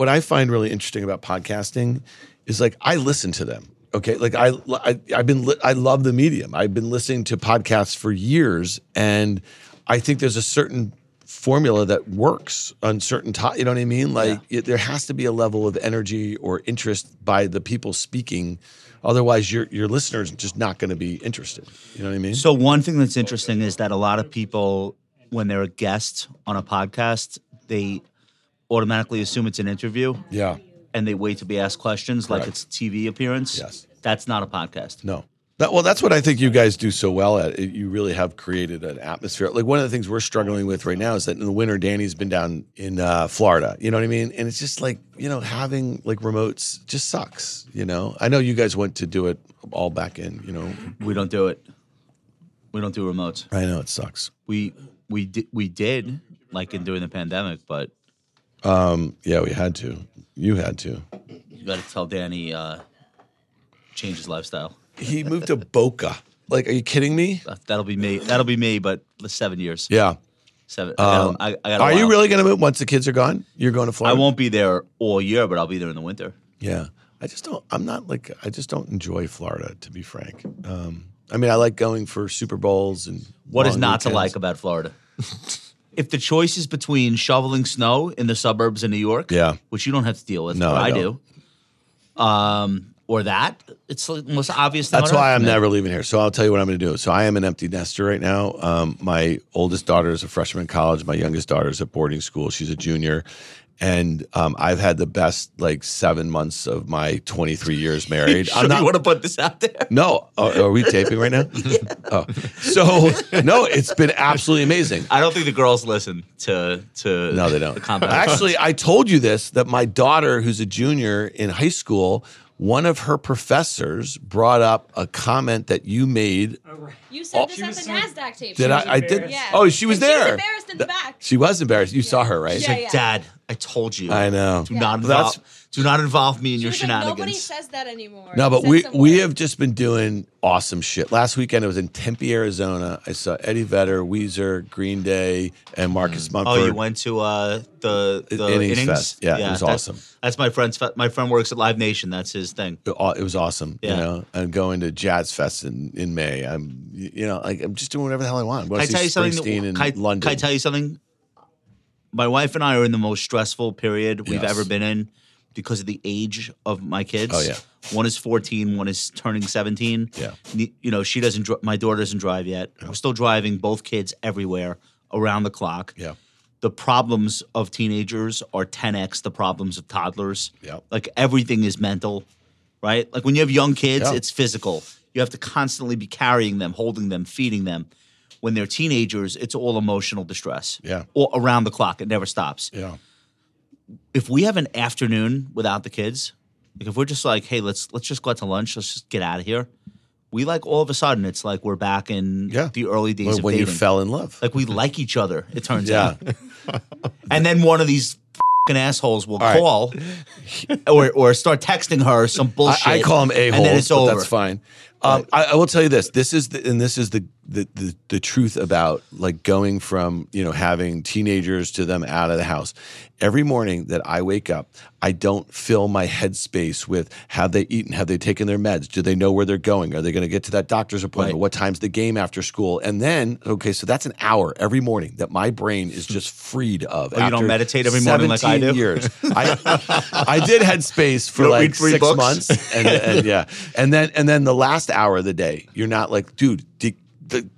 what I find really interesting about podcasting is like I listen to them. Okay, like I, I I've been li- I love the medium. I've been listening to podcasts for years, and I think there's a certain formula that works on certain to You know what I mean? Like it, there has to be a level of energy or interest by the people speaking. Otherwise, your your listeners just not going to be interested. You know what I mean? So one thing that's interesting is that a lot of people, when they're a guest on a podcast, they automatically assume it's an interview yeah. and they wait to be asked questions like it's a TV appearance. Yes. That's not a podcast. No. That, well, that's what I think you guys do so well at. It. You really have created an atmosphere. Like one of the things we're struggling with right now is that in the winter, Danny's been down in uh, Florida. You know what I mean? And it's just like you know having like remotes just sucks. You know, I know you guys went to do it all back in. You know, We don't do it. We don't do remotes. I know it sucks. We we di- we did like in during the pandemic, but Um, yeah, we had to. You had to. you got to tell Danny uh, change his lifestyle. He moved to Boca. Like, are you kidding me? Uh, That'll be me. That'll be me. But the seven years. Yeah. Seven. I got, Um, I, I got Are you really going to move once the kids are gone? You're going to Florida. I won't be there all year, but I'll be there in the winter. Yeah. I just don't, I'm not like, I just don't enjoy Florida, to be frank. Um, I mean, I like going for Super Bowls and. What is not to like about Florida? if the choice is between shoveling snow in the suburbs of New York, Yeah. which you don't have to deal with, No, but I I, don't. um, or that, it's the most obvious. That's why I'm never leaving here. So I'll tell you what I'm going to do. So I am an empty nester right now. Um, my oldest daughter is a freshman in college. My youngest daughter is at boarding school. She's a junior. And um, I've had the best like seven months of my 23 years married. Sure, you want to put this out there? No, are, are we taping right now? Oh, so no, it's been absolutely amazing. I don't think the girls listen to to. No, they don't. The combat. Actually, I told you this that my daughter, who's a junior in high school, one of her professors brought up a comment that you made. Oh, you said Oh, this she at was the so- NASDAQ tape. Did I? I did. Yeah. Oh, she was And She was embarrassed in the back. She was embarrassed. You saw her, right? Yeah, yeah. Dad, I told you. I know. Do not That's- involve. Do not involve me in She your was like, Nobody shenanigans. says that anymore. No, but we we have just been doing awesome shit. Last weekend it was in Tempe, Arizona. I saw Eddie Vedder, Weezer, Green Day, and Marcus Mumford. Oh, you went to uh, the the Innings innings, Fest. Yeah, it was that's- awesome. That's my friend's. fe- My friend works at Live Nation. That's his thing. It it was awesome. You know, I'm going to Jazz Fest in, in May. I'm, you know, like I'm just doing whatever the hell I want. I'm going Can I tell see you something? Springsteen in can, I, London. can I tell you something? My wife and I are in the most stressful period we've Yes. ever been in because of the age of my kids. Oh, yeah. One is 14, one is turning 17. Yeah. You know, she doesn't, my daughter doesn't drive yet. We're still driving both kids everywhere around the clock. yeah, The problems of teenagers are 10x the problems of toddlers. Yep. Like everything is mental, right? Like when you have young kids, Yeah. it's physical. You have to constantly be carrying them, holding them, feeding them. When they're teenagers, it's all emotional distress. Yeah. Or around the clock. It never stops. yeah, If we have an afternoon without the kids, like if we're just like, hey, let's let's just go out to lunch, let's just get out of here. We like all of a sudden it's like we're back in Yeah. the early days when, of when you fell in love. like we like each other, it turns yeah, out. And then one of these assholes will right. call or or start texting her some bullshit. I, I call them a and then holes, it's over. that's fine. Um, I, I will tell you this: this is the, and this is the, the the the truth about like going from you know having teenagers to them out of the house. Every morning that I wake up, I don't fill my headspace with have they eaten, have they taken their meds, do they know where they're going, are they going to get to that doctor's appointment, Right. what time's the game after school, and then okay, so that's an hour every morning that my brain is just freed of. Oh, you don't meditate every morning like I 17 do? Years, I I did Headspace for like six books? months and, and yeah, and then and then the last hour of the day, you're not like, dude, the,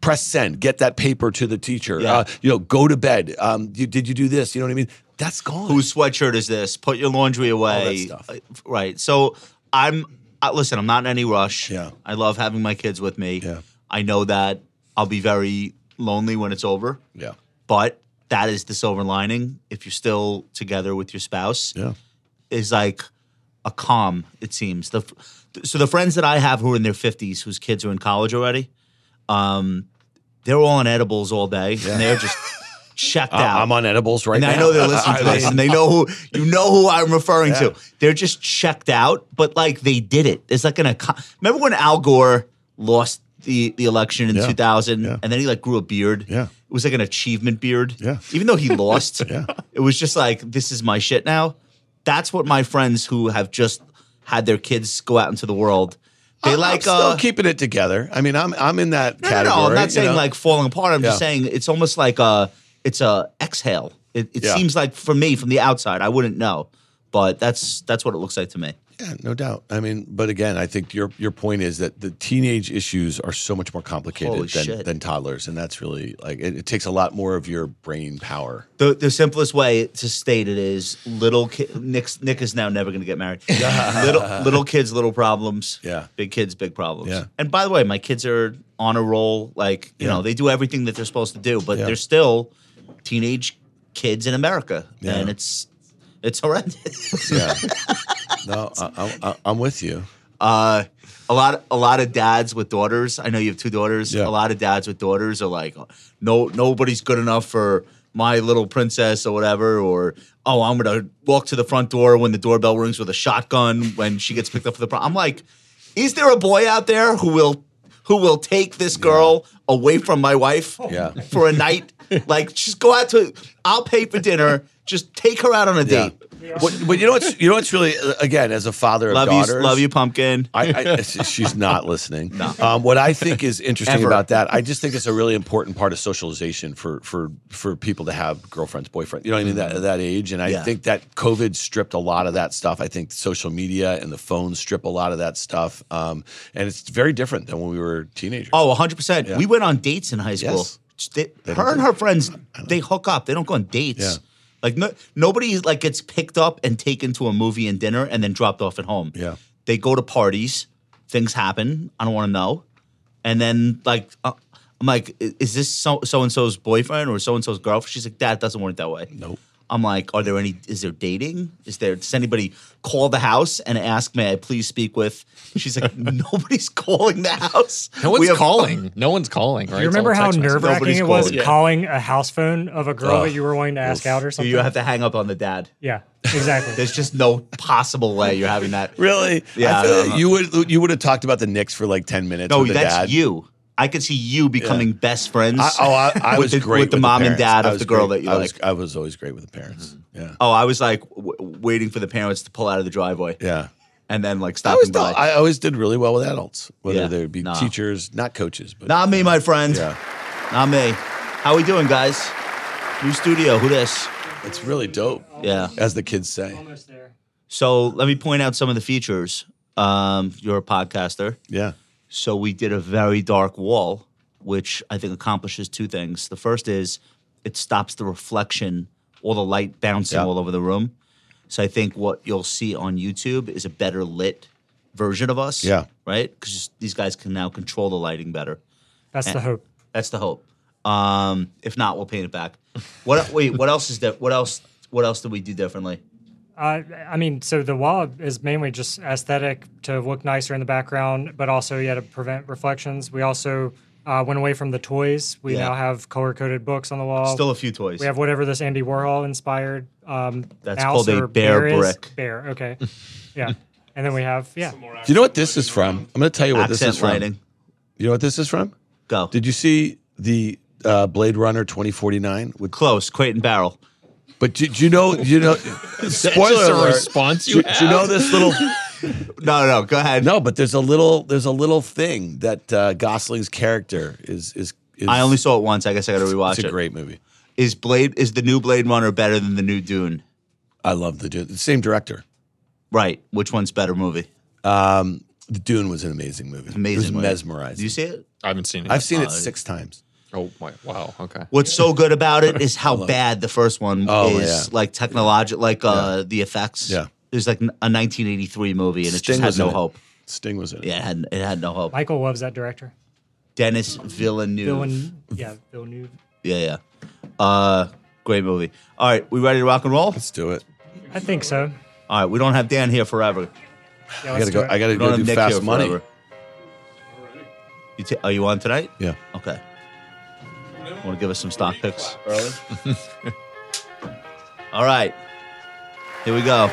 press send, get that paper to the teacher. Yeah. Uh, you know, go to bed. Um, you, did you do this? You know what I mean? That's gone. Whose sweatshirt is this? Put your laundry away. stuff. Uh, Right. So I'm listen. I'm not in any rush. Yeah. I love having my kids with me. Yeah. I know that I'll be very lonely when it's over, yeah, but that is the silver lining. If you're still together with your spouse, yeah, is like a calm. It seems the so the friends that I have who are in their 50s, whose kids are in college already, um, they're all on edibles all day, and they're just checked out. I, am on edibles right and now. I know they're listening to this, and they know who you know who I'm referring Yeah. to. They're just checked out, but like they did it. It's like an remember when Al Gore lost the the election in Yeah. 2000, Yeah. and then he like grew a beard. Yeah. it was like an achievement beard. Yeah. even though he lost, Yeah. it was just like this is my shit now. that's what my friends who have just had their kids go out into the world. They I'm like still uh, keeping it together. I mean, I'm I'm in that No, no, category. no, I'm not saying know? like falling apart. I'm just saying it's almost like a it's a exhale. It, it Yeah. seems like for me from the outside, I wouldn't know, but that's that's what it looks like to me. Yeah, no doubt. I mean, but again, I think your your point is that the teenage issues are so much more complicated than, than toddlers, and that's really like it, it takes a lot more of your brain power. The the simplest way to state it is little ki- Nick's, Nick is now never going to get married. little little kids, little problems. Yeah. Big kids, big problems. Yeah. And by the way, my kids are on a roll. Like you Yeah. know, they do everything that they're supposed to do, but Yeah. they're still teenage kids in America, Yeah. and it's it's horrendous. Yeah. no, I, I, I'm with you. Uh, a lot, a lot of dads with daughters. I know you have two daughters. Yeah. A lot of dads with daughters are like, no, nobody's good enough for my little princess or whatever. Or oh, I'm gonna walk to the front door when the doorbell rings with a shotgun when she gets picked up for the prom. I'm like, is there a boy out there who will who will take this girl away from my wife oh, Yeah. for a night? like, just go out to. I'll pay for dinner. Just take her out on a Yeah. date. But, but you know what's you know what's really uh, again as a father of Love daughters, you, love you, pumpkin. I, I, she's not listening. Um, what I think is interesting Ever. about that, I just think it's a really important part of socialization for for for people to have girlfriends, boyfriends. You know what I mean? That that age, and I Yeah. think that COVID stripped a lot of that stuff. I think social media and the phones strip a lot of that stuff, um, and it's very different than when we were teenagers. Oh, 100%. We went on dates in high school. Yes. They, They her and her friends, they hook up. They don't go on dates. Yeah. Like no, nobody like gets picked up and taken to a movie and dinner and then dropped off at home. Yeah. They go to parties. Things happen. I don't want to know. And then like uh, I'm like, is this so so and so's boyfriend or so and so's girlfriend? She's like, Dad, it doesn't work that way. Nope. I'm like, are there any? Is there dating? Is there? Does anybody call the house and ask, may I please speak with? She's like, nobody's calling the house. No one's have- calling. No one's calling. Right? You remember how nerve wracking it was calling. Yeah. calling a house phone of a girl Ugh. that you were wanting to ask out or something? you have to hang up on the dad. yeah, exactly. There's just no possible way you're having that. Really? Yeah, I feel I like you would you would have talked about the Knicks for like ten minutes. No, with the that's dad. you. I could see you becoming best friends. I, oh, I, I With was the- great with the mom and dad of the girl great. that you I was, like. I was always great with the parents. Yeah, oh, I was like w- waiting for the parents to pull out of the driveway yeah. and then like I always stopping by. thought, I always did really well with adults, whether Yeah. they would be No. teachers, not coaches, but Not me, my friend. yeah, Not me. How we doing, guys? New studio. Who this? it's really dope. Yeah. as the kids say. Almost there. So let me point out some of the features. Um, you're a podcaster. Yeah, So we did a very dark wall, which I think accomplishes two things. The first is it stops the reflection, all the light bouncing Yeah. all over the room. So I think what you'll see on YouTube is a better lit version of us. Yeah. Right? Because these guys can now control the lighting better. That's Eh. the hope. That's the hope. Um, if not, we'll paint it back. What wait, what else is that what else what else did we do differently? Uh, I mean, so the wall is mainly just aesthetic to look nicer in the background, but also yeah to prevent reflections. We also uh, went away from the toys. We Yeah. now have color coded books on the wall. Still a few toys. we have whatever this Andy Warhol inspired. Um, That's mouse called a or bear is. brick. Bear. Okay. yeah. And then we have yeah. do you know what this is from? I'm going to tell you what this is from. lighting. You know what this is from? Go. Did you see the uh, Blade Runner 2049 with? Close, Crate and Barrel. But did you know? You know? Spoiler just a alert. response Do, you do you know this little? No, no, go ahead. No, but there's a little. There's a little thing that uh, Gosling's character is is. is I only saw it once. I guess I got to rewatch it. It's a it. great movie. Is Blade is the new Blade Runner better than the new Dune? I love the Dune. The same director. Right. Which one's better movie? Um, the Dune was an amazing movie. Amazing. It was movie. mesmerizing. Do you see it? I haven't seen it. I've seen Oh, it six times. Oh my! Wow. Okay. What's so good about it is how bad the first one Oh, is, yeah. like technological, like uh, the effects. Yeah. It was like a 1983 movie, and it Sting just had was in no it. hope. Sting was in it. Yeah, it had, it had no hope. Michael loves that director. Denis Villeneuve. Villeneuve. Yeah, Villeneuve. Yeah, yeah. Uh, great movie. All right, we ready to rock and roll? Let's do it. I think so. All right, we don't have Dan here forever. Yeah, I let's gotta do go. it. I gotta We don't go have do Nick fast money. forever. You ta- are you on tonight? Yeah. Okay. Want to give us some stock picks early? All right. Here we go.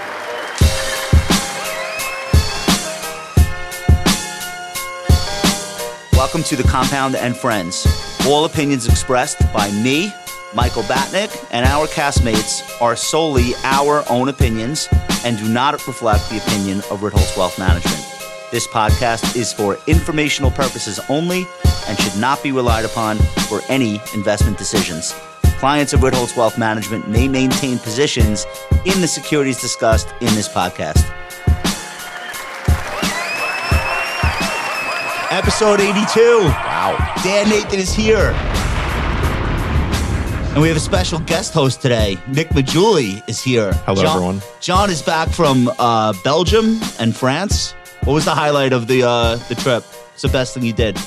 Welcome to the Compound and Friends. All opinions expressed by me Michael Batnick, and our castmates are solely our own opinions and do not reflect the opinion of Ritholtz Wealth Management. This podcast is for informational purposes only and should not be relied upon for any investment decisions. Clients of Ritholtz Wealth Management may maintain positions in the securities discussed in this podcast. Episode 82. Wow. Dan Nathan is here. And we have a special guest host today. Nick Maggiulli is here. Hello, John, everyone. John is back from uh, Belgium and France. What was the highlight of the uh, the trip? It's the best thing you did?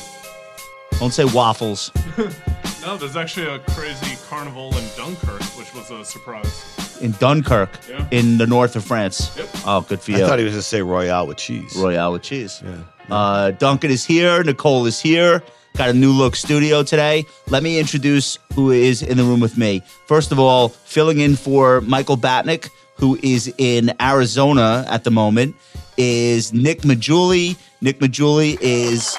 Don't say waffles. No, there's actually a crazy carnival in Dunkirk, which was a surprise. In Dunkirk, Yeah. in the north of France. Yep. Oh, good for you. I thought he was going to say Royale with cheese. Royale with cheese. Yeah. Uh, Duncan is here. Nicole is here. Got a new look studio today. Let me introduce who is in the room with me. First of all, filling in for Michael Batnick, who is in Arizona at the moment, is Nick Maggiulli. Nick Maggiulli is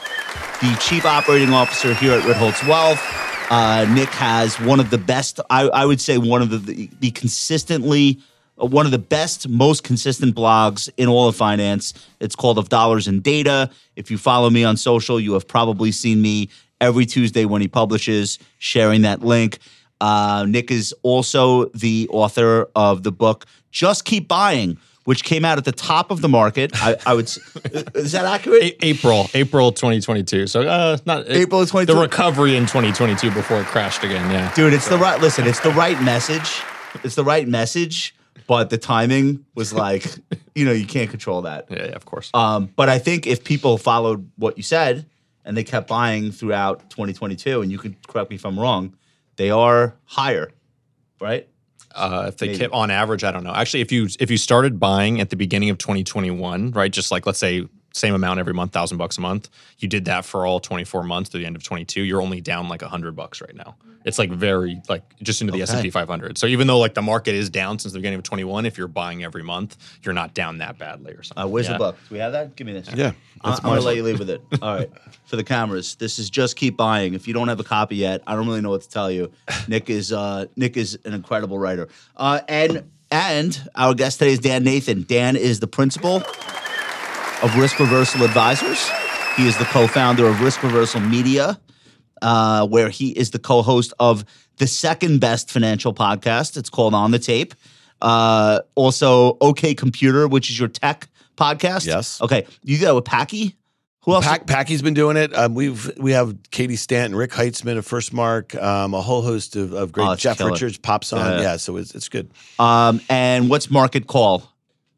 the chief operating officer here at Ritholtz Wealth. Uh, Nick has one of the best, I, I would say, one of the, the, consistently uh, one of the best, most consistent blogs in all of finance. It's called Of Dollars and Data. If you follow me on social, you have probably seen me every Tuesday when he publishes, sharing that link. Uh, Nick is also the author of the book Just Keep Buying, which came out at the top of the market. I, I would. Is that accurate? A- April, April 2022. So uh, not April of 22. The recovery in 2022 before it crashed again. Yeah. dude it's the right listen it's the right message it's the right message but the timing was like you know you can't control that Yeah, yeah, of course. um, but i think if people followed what you said and they kept buying throughout 2022 and you can correct me if i'm wrong they are higher right Uh, if they Maybe. kept on average, I don't know. Actually, if you if you started buying at the beginning of 2021, right, just like let's say same amount every month, thousand bucks a month, you did that for all 24 months to the end of 22, you're only down like hundred bucks right now. It's like very like just into the Okay. S&P 500. So even though like the market is down since the beginning of 21, if you're buying every month, you're not down that badly or something. uh, where's Yeah. the book do we have that give me this Yeah. I- I'm gonna let you leave with it. All right, for the cameras, this is just keep buying. If you don't have a copy yet, I don't really know what to tell you. Nick is uh, Nick is an incredible writer, uh, and and our guest today is Dan Nathan. Dan is the principal of Risk Reversal Advisors. He is the co-founder of Risk Reversal Media, uh, where he is the co-host of the second best financial podcast. It's called On the Tape. Uh, also, OK Computer, which is your tech podcast. Yes. Okay, you do that with Packy. Who else? Pack, Packy's been doing it. Um, we've we have Katie Stanton, Rick Heitzmann of First Mark, um, a whole host of, of great. Oh, Jeff killer. Richards pops on. Yeah. Yeah, so it's it's good. Um, and what's Market Call?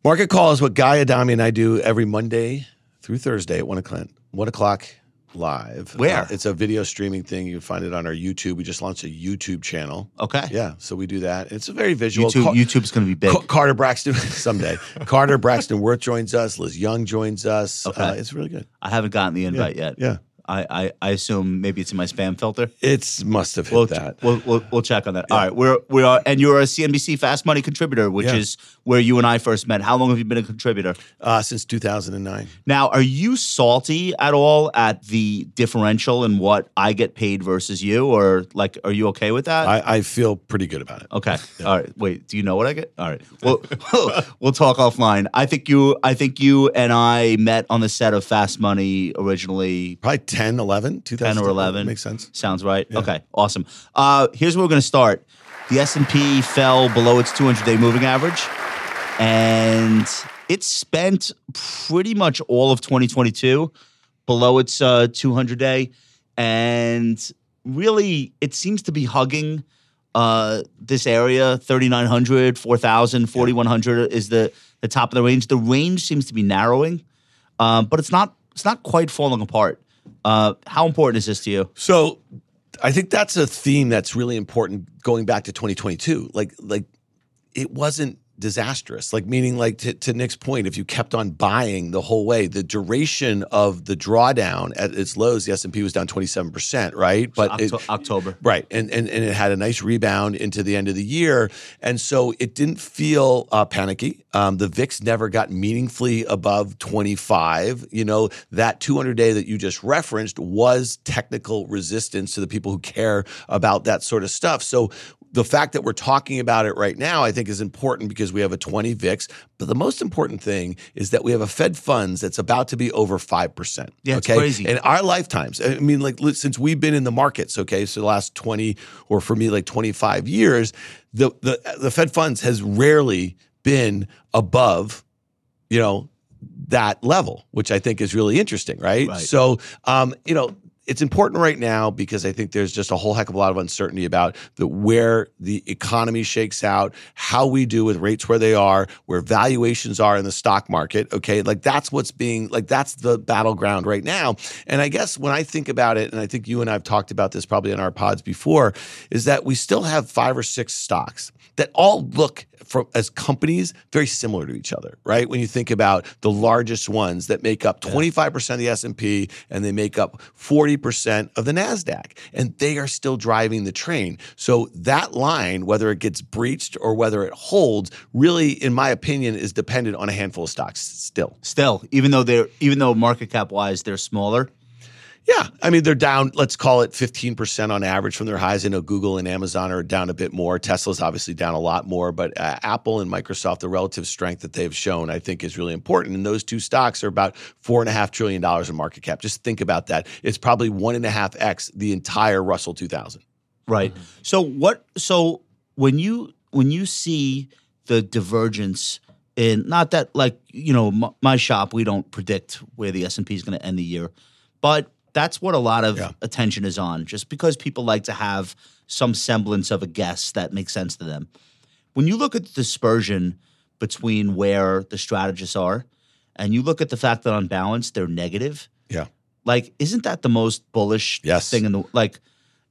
Market Call is what Guy Adami and I do every Monday through Thursday at one o'clock. One o'clock live. Where? Uh, it's a video streaming thing. You can find it on our YouTube. We just launched a YouTube channel. Okay. Yeah, so we do that. It's a very visual. YouTube. Car- YouTube's going to be big. Ca- Carter Braxton someday. Carter Braxton Worth joins us. Liz Young joins us. Okay. Uh, it's really good. I haven't gotten the invite yet. Yeah, I, I I assume maybe it's in my spam filter. it's must have hit We'll, that. we'll, we'll, we'll check on that. All right, we're we are, and you're a CNBC Fast Money contributor, which Yeah. is where you and I first met. How long have you been a contributor? Uh, since 2009. Now, are you salty at all at the differential in what I get paid versus you, or like, are you okay with that? I, I feel pretty good about it. Okay. All right. Wait. Do you know what I get? All right. Well, we'll talk offline. I think you. I think you and I met on the set of Fast Money originally. Probably 10, 11, 2010. 10 or 11 Makes sense. Sounds right. Okay, awesome. Uh, here's where we're going to start. The S&P fell below its 200-day moving average, and it spent pretty much all of 2022 below its 200-day, and really, it seems to be hugging uh, this area 3,900, 4,000, 4,100 is the the top of the range. The range seems to be narrowing, um, but it's not it's not quite falling apart. Uh, how important is this to you? So I think that's a theme that's really important going back to 2022. Like like it wasn't disastrous. Like meaning, like to, to Nick's point, if you kept on buying the whole way, the duration of the drawdown at its lows, the S and P was down twenty seven percent, right? But it- Octo- October. Right, and, and and it had a nice rebound into the end of the year, and so it didn't feel uh, panicky. Um, the VIX never got meaningfully above twenty five. You know that two hundred day that you just referenced was technical resistance to the people who care about that sort of stuff. So the fact that we're talking about it right now, I think, is important because we have a 20 VIX. But the most important thing is that we have a Fed funds that's about to be over 5%. Yeah, it's okay? crazy. In our lifetimes, I mean, like since we've been in the markets, okay, so the last 20 or for me, like 25 years, the, the, the Fed funds has rarely been above, you know, that level, which I think is really interesting, right? Right. So, um, you know, it's important right now because I think there's just a whole heck of a lot of uncertainty about the where the economy shakes out, how we do with rates where they are, where valuations are in the stock market. Okay, like that's what's being like that's the battleground right now. And I guess when I think about it, and I think you and I've talked about this probably in our pods before, is that we still have five or six stocks that all look from as companies very similar to each other, right? When you think about the largest ones that make up 25% of the S&P and they make up 40% of the Nasdaq and they are still driving the train. So that line whether it gets breached or whether it holds really in my opinion is dependent on a handful of stocks still. Still, even though they're even though market cap wise they're smaller, Yeah, I mean they're down. Let's call it fifteen percent on average from their highs. I know Google and Amazon are down a bit more. Tesla's obviously down a lot more, but uh, Apple and Microsoft, the relative strength that they've shown, I think, is really important. And those two stocks are about four and a half trillion dollars in market cap. Just think about that. It's probably one and a half x the entire Russell two thousand. right? So what? So when you when you see the divergence in not that like you know m- my shop we don't predict where the S and P is going to end the year, but that's what a lot of Yeah. attention is on. Just because people like to have some semblance of a guess that makes sense to them. When you look at the dispersion between where the strategists are, and you look at the fact that on balance they're negative, Yeah. like isn't that the most bullish Yes. thing in the like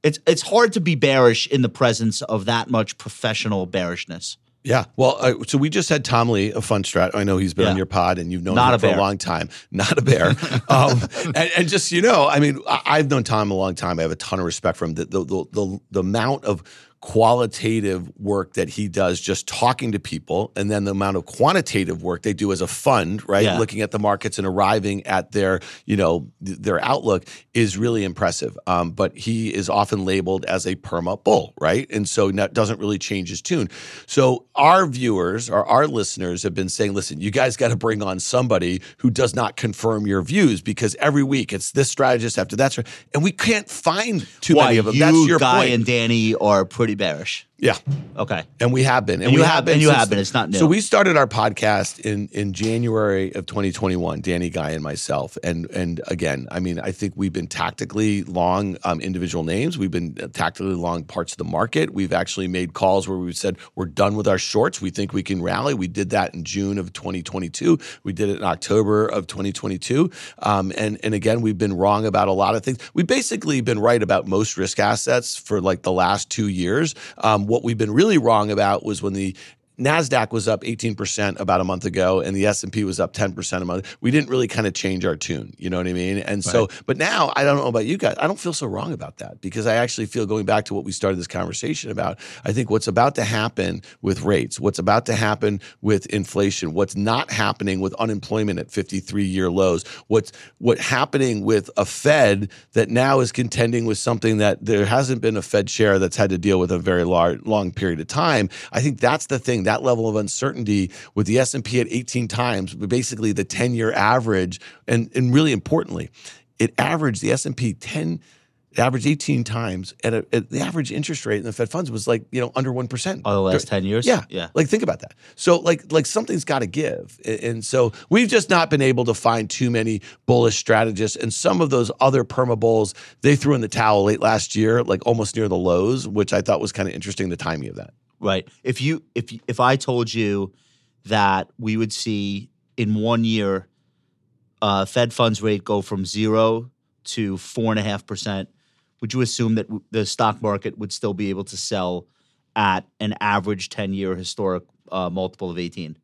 it's it's hard to be bearish in the presence of that much professional bearishness Yeah. Well, uh, so we just had Tom Lee of Fundstrat. I know he's been Yeah. on your pod and you've known Not him a for a long time. Not a bear. um, and, and just, you know, I mean, I, I've known Tom a long time. I have a ton of respect for him. The, the, the, the, the amount of qualitative work that he does just talking to people and then the amount of quantitative work they do as a fund right? Yeah. looking at the markets and arriving at their you know th- their outlook is really impressive. Um, but he is often labeled as a perma bull right? And so that doesn't really change his tune. So our viewers or our listeners have been saying listen you guys got to bring on somebody who does not confirm your views because every week it's this strategist after that and we can't find too why many of them. You that's your guy point. and danny are pretty bearish yeah okay and we have been, and, And you we have- been, and you have been. It's not new. So we started our podcast in in January of 2021. Danny Guy and myself, and and again, I mean, I think we've been tactically long um, individual names. We've been tactically long parts of the market. We've actually made calls where we've said we're done with our shorts. We think we can rally. We did that in June of 2022. We did it in October of 2022. Um, and and again, we've been wrong about a lot of things. We've basically been right about most risk assets for like the last two years. Um, what we've been really wrong about was when the Nasdaq was up 18% about a month ago and the S&P was up 10% a month. We didn't really kind of change our tune, you know what I mean? And so but now I don't know about you guys. I don't feel so wrong about that because I actually feel going back to what we started this conversation about, I think what's about to happen with rates, what's about to happen with inflation, what's not happening with unemployment at 53-year lows, what's what happening with a Fed that now is contending with something that there hasn't been a Fed share that's had to deal with a very large, long period of time. I think that's the thing. That level of uncertainty with the S and P at 18 times, but basically the 10-year average, and and really importantly, it averaged the S and P 10. It averaged 18 times at, a, at the average interest rate in the Fed funds was like you know under one percent. oh the last 10 years Yeah, yeah Like think about that. So like like something's got to give, and so we've just not been able to find too many bullish strategists. And some of those other perma bulls they threw in the towel late last year, like almost near the lows, which I thought was kind of interesting. The timing of that. Right if you if if i told you that we would see in one year uh, fed funds rate go from zero to four and a half percent would you assume that w- the stock market would still be able to sell at an average 10 year historic uh, multiple of 18.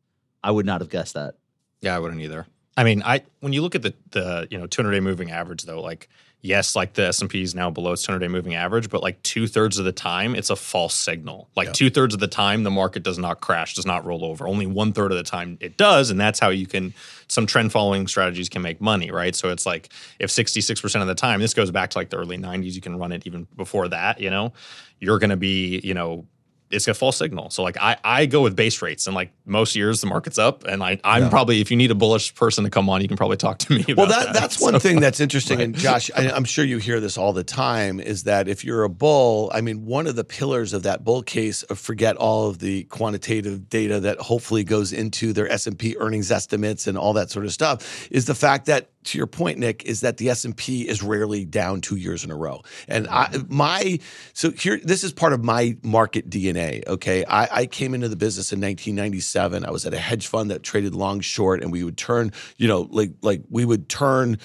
I would not have guessed that. Yeah, I wouldn't either. I mean, I when you look at the the you know 200 day moving average though, like yes, like the S and P is now below its 200 day moving average, but like two thirds of the time, it's a false signal. Like two thirds of the time, the market does not crash, does not roll over. Only one third of the time it does, and that's how you can. Some trend following strategies can make money, right? So it's like if 66 percent of the time, this goes back to like the early 90s. You can run it even before that. You know, you're going to be you know it's a false signal. So like I, I go with base rates and like most years the market's up and I, I'm Yeah. probably if you need a bullish person to come on, you can probably talk to me about Well, that, that. that's So- one thing that's interesting. And Josh, I, I'm sure you hear this all the time is that if you're a bull, I mean, one of the pillars of that bull case, of forget all of the quantitative data that hopefully goes into their S&P earnings estimates and all that sort of stuff, is the fact that to your point, Nick, is that the S&P is rarely down two years in a row. And I, mm-hmm. my, so here, this is part of my market DNA, okay? I, I came into the business in 1997. I was at a hedge fund that traded long short and we would turn, you know, like, like we would turn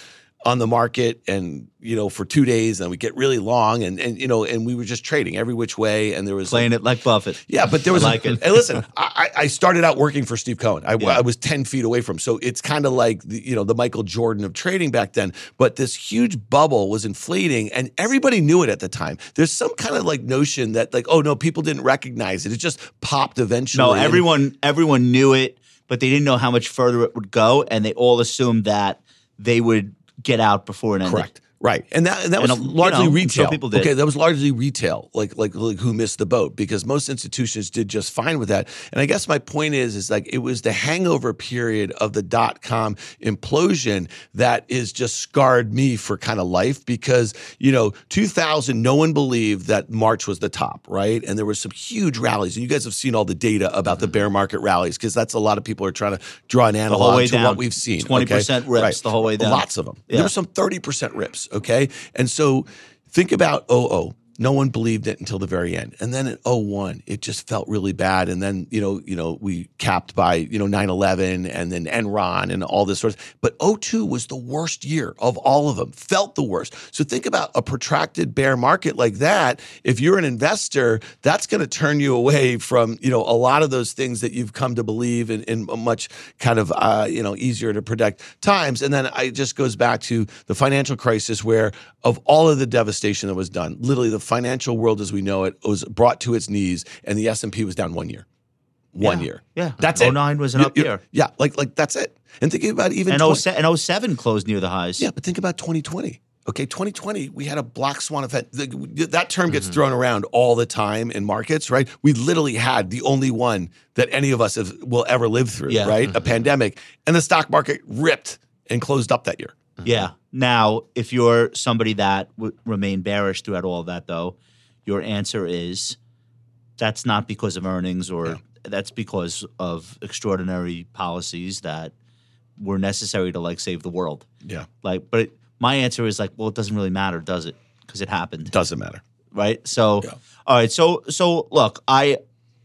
on the market and you know for two days and we get really long and and you know and we were just trading every which way and there was Playing it like Buffett. yeah, but there was I like it. Hey, listen, I, I started out working for Steve Cohen. I, Yeah. I was ten feet away from, him. so it's kind of like the, you know the Michael Jordan of trading back then. But this huge bubble was inflating, and everybody knew it at the time. There's some kind of like notion that like, oh no, people didn't recognize it. It just popped eventually. No, And- everyone everyone knew it, but they didn't know how much further it would go, and they all assumed that they would get out before it ended. Correct. Right, and that and that And, was you largely know, retail. people did. Okay, that was largely retail, like, like like who missed the boat because most institutions did just fine with that. And I guess my point is, is like it was the hangover period of the dot com implosion that is just scarred me for kind of life because you know 2000, no one believed that March was the top, right? And there were some huge rallies, and you guys have seen all the data about the bear market rallies because that's a lot of people are trying to draw an analog to down. what we've seen. 20% okay? rips the whole way down. Lots of them. Yeah. There were some 30% rips, okay? And so think about 00. No one believed it until the very end. And then at 01, it just felt really bad. And then, you know, you know, we capped by, you know, 9-11 and then Enron and all this sort of but 02 was the worst year of all of them. Felt the worst. So think about a protracted bear market like that. If you're an investor, that's going to turn you away from, you know, a lot of those things that you've come to believe in, in much kind of uh, you know, easier to predict times. And then it just goes back to the financial crisis where of all of the devastation that was done, literally the financial world as we know it was brought to its knees and the S&P was down one year. One Yeah. year. Yeah. That's it. 09 was an up year. Yeah, like like that's it. And thinking about even And 20 07, and 07 closed near the highs. yeah, but think about 2020. Okay, 2020, we had a black swan event. That term gets mm-hmm. thrown around all the time in markets, right? We literally had the only one that any of us have, will ever live through, Yeah. right? A mm-hmm. pandemic. And the stock market ripped and closed up that year. Mm-hmm. Yeah. Now, if you're somebody that would remain bearish throughout all that, though, your answer is that's not because of earnings or that's because of extraordinary policies that were necessary to like save the world. Yeah. Like, but my answer is like, well, it doesn't really matter, does it? Because it happened, Doesn't matter. right? So, Yeah. all right. So, so look, I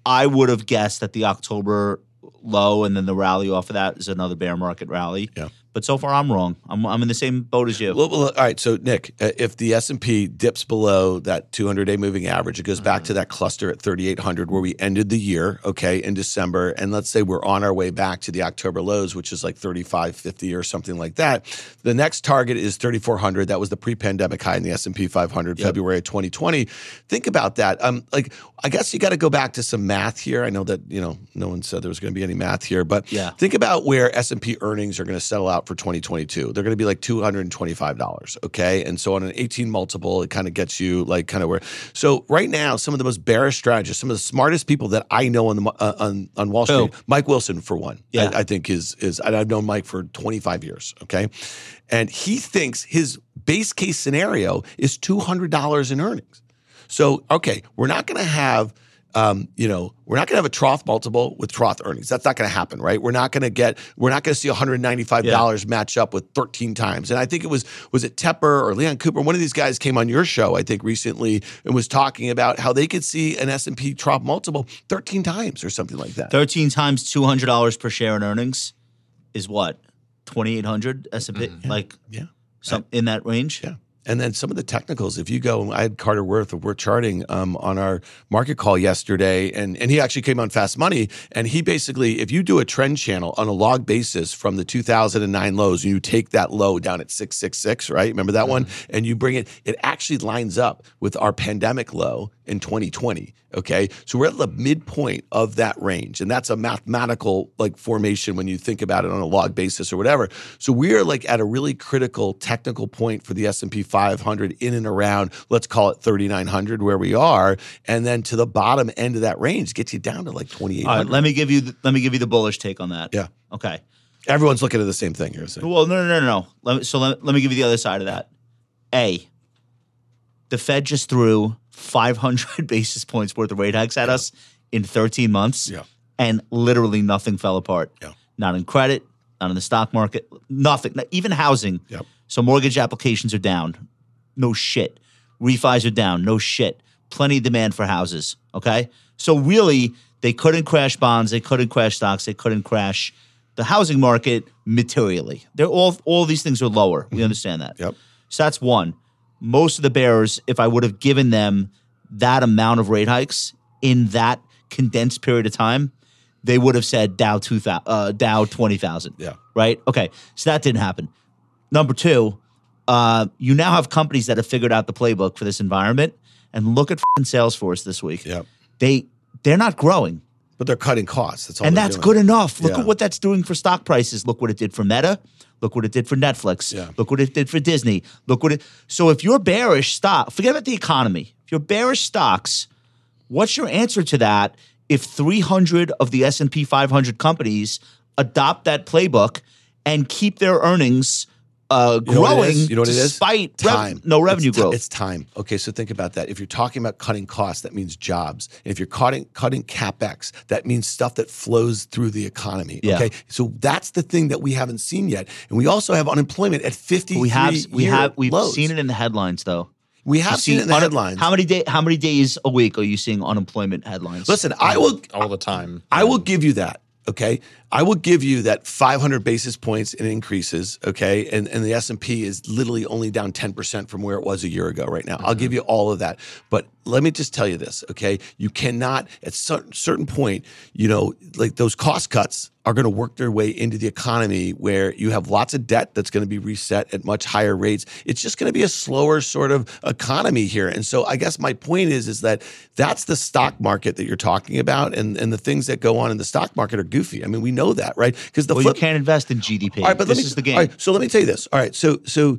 I would have guessed that the October low and then the rally off of that is another bear market rally. Yeah. But so far, I'm wrong. I'm, I'm in the same boat as you. Well, well, all right. So, Nick, uh, if the S and P dips below that 200-day moving average, it goes back to that cluster at 3,800 where we ended the year, okay, in December. And let's say we're on our way back to the October lows, which is like 3,550 or something like that. The next target is 3,400. That was the pre-pandemic high in the S and P 500, February of 2020. Think about that. Um, like, I guess you got to go back to some math here. I know that you know no one said there was going to be any math here, but Yeah. think about where S and P earnings are going to settle out for 2022. They're going to be like 225 dollars. Okay, and so on an 18 multiple, it kind of gets you like kind of where. So right now, some of the most bearish strategists, some of the smartest people that I know on the uh, on on Wall? Street, Mike Wilson for one. Yeah. I, I think is is and I've known Mike for 25 years. Okay, and he thinks his base case scenario is 200 dollars in earnings. So, okay, we're not going to have, um, you know, we're not going to have a trough multiple with trough earnings. That's not going to happen, right? We're not going to get, we're not going to see $195 match up with 13 times. And I think it was, was it Tepper or Leon Cooper? One of these guys came on your show, I think, recently and was talking about how they could see an S&P trough multiple 13 times or something like that. 13 times $200 per share in earnings is what? 2800 S&P like Yeah. some in that range? Yeah. And then some of the technicals, if you go, I had Carter Worth of Worth Charting um, on our market call yesterday, and, and he actually came on Fast Money. And he basically, if you do a trend channel on a log basis from the 2009 lows, and you take that low down at 666, right? Remember that one? And you bring it, it actually lines up with our pandemic low in 2020. Okay. So we're at the midpoint of that range. And that's a mathematical like formation when you think about it on a log basis or whatever. So we are like at a really critical technical point for the S&P 500 in and around, let's call it 3,900 where we are. And then to the bottom end of that range gets you down to like 2,800. All right, let me give you the, let me give you the bullish take on that. Yeah. Okay. Everyone's looking at the same thing here. So. Well, no, no, no, no. no. Let me, so let, let me give you the other side of that. A, the Fed just threw 500 basis points worth of rate hikes at us in 13 months, Yeah. and literally nothing fell apart. Yeah. Not in credit, not in the stock market, nothing. Not- Even housing. Yep. So mortgage applications are down. No shit. Refis are down. No shit. Plenty of demand for houses. Okay. So really, they couldn't crash bonds. They couldn't crash stocks. They couldn't crash the housing market materially. They're all all these things are lower. We mm-hmm. understand that. Yep. So that's one. Most of the bears, if I would have given them that amount of rate hikes in that condensed period of time, they would have said Dow two thousand, uh, Dow twenty thousand. Yeah. Right. Okay. So that didn't happen. Number two, uh, you now have companies that have figured out the playbook for this environment. And look at Salesforce this week. Yep. They they're not growing, But they're cutting costs. That's all and that's doing. good enough. Look Yeah. at what that's doing for stock prices. Look what it did for Meta. Look what it did for Netflix. Yeah. Look what it did for Disney. Look what it. So if you're bearish stock, forget about the economy. If you're bearish stocks, what's your answer to that? If 300 of the S&P 500 companies adopt that playbook and keep their earnings uh, You know what it growing? You know what it is? despite rev- time. no revenue It's ti- growth. It's time. Okay, so think about that. If you're talking about cutting costs, that means jobs. If you're cutting cutting capex, that means stuff that flows through the economy. Yeah. Okay, so that's the thing that we haven't seen yet, and we also have unemployment at 50. we have we have we've lows. seen it in the headlines though. We You have see seen it in the un- headlines. How many day how many days a week are you seeing unemployment headlines? Listen, I will all the time. I will give you that. Okay, I will give you that 500 basis points in increases. Okay, and and the S and P is literally only down 10 percent from where it was a year ago. Right now, I'll mm-hmm. give you all of that. But let me just tell you this. Okay, you cannot at certain certain point, you know, like those cost cuts are going to work their way into the economy where you have lots of debt that's going to be reset at much higher rates. It's just going to be a slower sort of economy here. And so I guess my point is is that that's the stock market that you're talking about and and the things that go on in the stock market are goofy. I mean, we know that, right? Because the well, flip you can't invest in GDP. all right, but this me, is the game. All right, so let me tell you this. All right, so so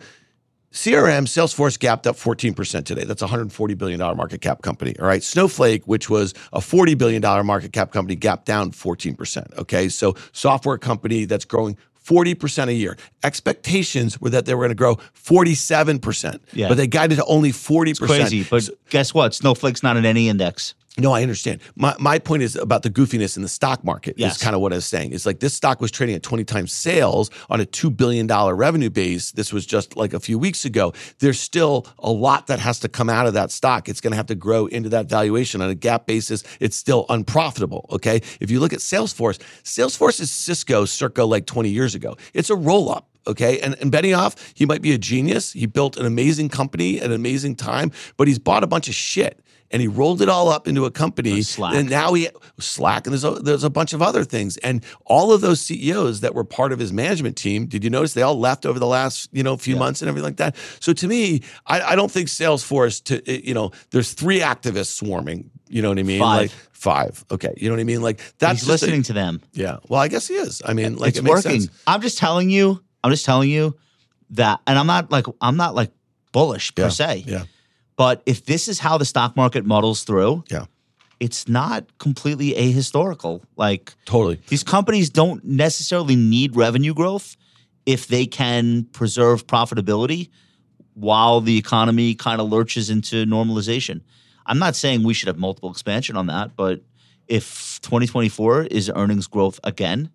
CRM Salesforce gapped up 14% today. That's a 140 billion dollar market cap company. All right, Snowflake, which was a 40 billion dollar market cap company, gapped down 14%. Okay, so software company that's growing 40% a year. Expectations were that they were going to grow 47%, Yeah. but they guided to only 40%. Crazy, but guess what? Snowflake's not in any index. No, I understand. My my point is about the goofiness in the stock market. Yes. Is kind of what I was saying. It's like this stock was trading at 20 times sales on a two billion dollar revenue base. This was just like a few weeks ago. There's still a lot that has to come out of that stock. It's going to have to grow into that valuation on a GAAP basis. It's still unprofitable. Okay. If you look at Salesforce, Salesforce is Cisco circa like 20 years ago. It's a roll up. Okay. And, and Benioff, he might be a genius. He built an amazing company at an amazing time, but he's bought a bunch of shit and he rolled it all up into a company. Slack. And now he Slack, and there's a, there's a bunch of other things. And all of those CEOs that were part of his management team, did you notice they all left over the last you know few months and everything like that? So to me, I, I don't think Salesforce. To eh, you know, there's three activists swarming. You know what I mean? Five. Like five. Okay. You know what I mean? Like that's He's just a- listening to them. yeah. Well, I guess he is. I mean, like it's it makes working. sense. I'm just telling you. I'm just telling you that, and I'm not like I'm not like bullish per Yeah, se. yeah. But if this is how the stock market muddles through, Yeah. it's not completely ahistorical. Like Totally. these companies don't necessarily need revenue growth if they can preserve profitability while the economy kind of lurches into normalization. I'm not saying we should have multiple expansion on that, but if 2024 is earnings growth again,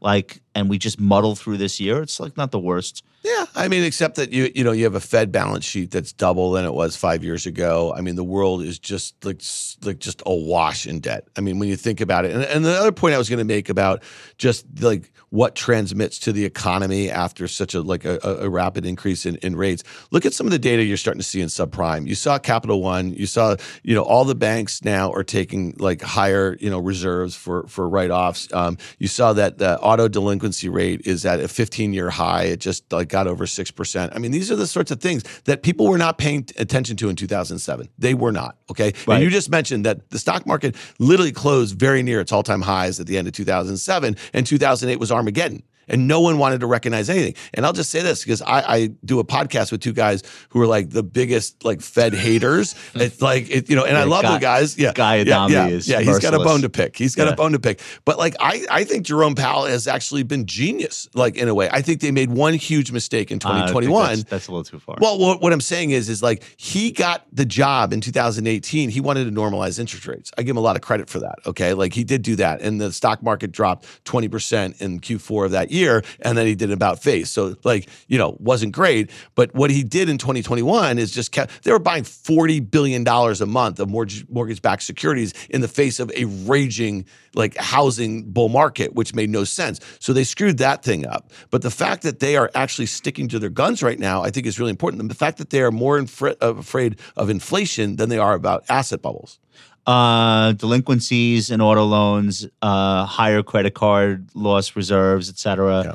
like and we just muddle through this year, it's like not the worst. Yeah, I mean, except that you you know you have a Fed balance sheet that's double than it was five years ago. I mean, the world is just like like just awash in debt. I mean, when you think about it, and, and the other point I was going to make about just like what transmits to the economy after such a like a, a- rapid increase in, in rates. Look at some of the data you're starting to see in subprime. You saw Capital One. You saw you know all the banks now are taking like higher you know reserves for for write offs. Um, you saw that the auto delinquency rate is at a 15 year high. It just like got over six percent. I mean, these are the sorts of things that people were not paying attention to in 2007. They were not. Okay, Right. and you just mentioned that the stock market literally closed very near its all time highs at the end of 2007, and 2008 was Armageddon. And no one wanted to recognize anything. And I'll just say this because I, I do a podcast with two guys who are like the biggest like Fed haters. It's like it, you know, and I love Guy- the guys. Yeah, Guy yeah, Adami yeah, is yeah. He's got a bone to pick. He's got Yeah. a bone to pick. But like I, I think Jerome Powell has actually been genius. Like in a way, I think they made one huge mistake in I don't 2021. That's, that's a little too far. Well, what, what I'm saying is, is like he got the job in 2018. He wanted to normalize interest rates. I give him a lot of credit for that. Okay, like he did do that, and the stock market dropped 20 percent in Q4 of that year, and then he did about face. So like you know wasn't great, but what he did in 2021 is just kept. They were buying 40 billion dollars a month of mortgage mortgage-backed securities in the face of a raging like housing bull market, which made no sense. So they screwed that thing up. But the fact that they are actually sticking to their guns right now, I think is really important. And the fact that they are more infra- uh, afraid of inflation than they are about asset bubbles. Uh, delinquencies and auto loans, uh, higher credit card loss reserves, et cetera. Yeah.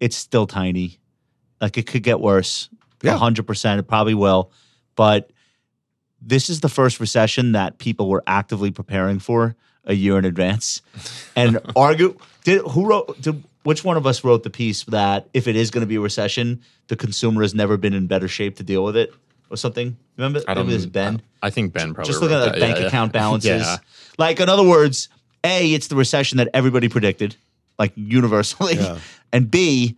It's still tiny. Like it could get worse. Yeah. hundred percent. It probably will. But this is the first recession that people were actively preparing for a year in advance, and argue. Did who wrote? Did, which one of us wrote the piece that if it is going to be a recession, the consumer has never been in better shape to deal with it, or something? Remember? I don't. Maybe it Ben I think Ben probably just looking at wrote like that. bank Yeah, yeah. account balances. Yeah. Like in other words, A, it's the recession that everybody predicted, like universally. Yeah. And B,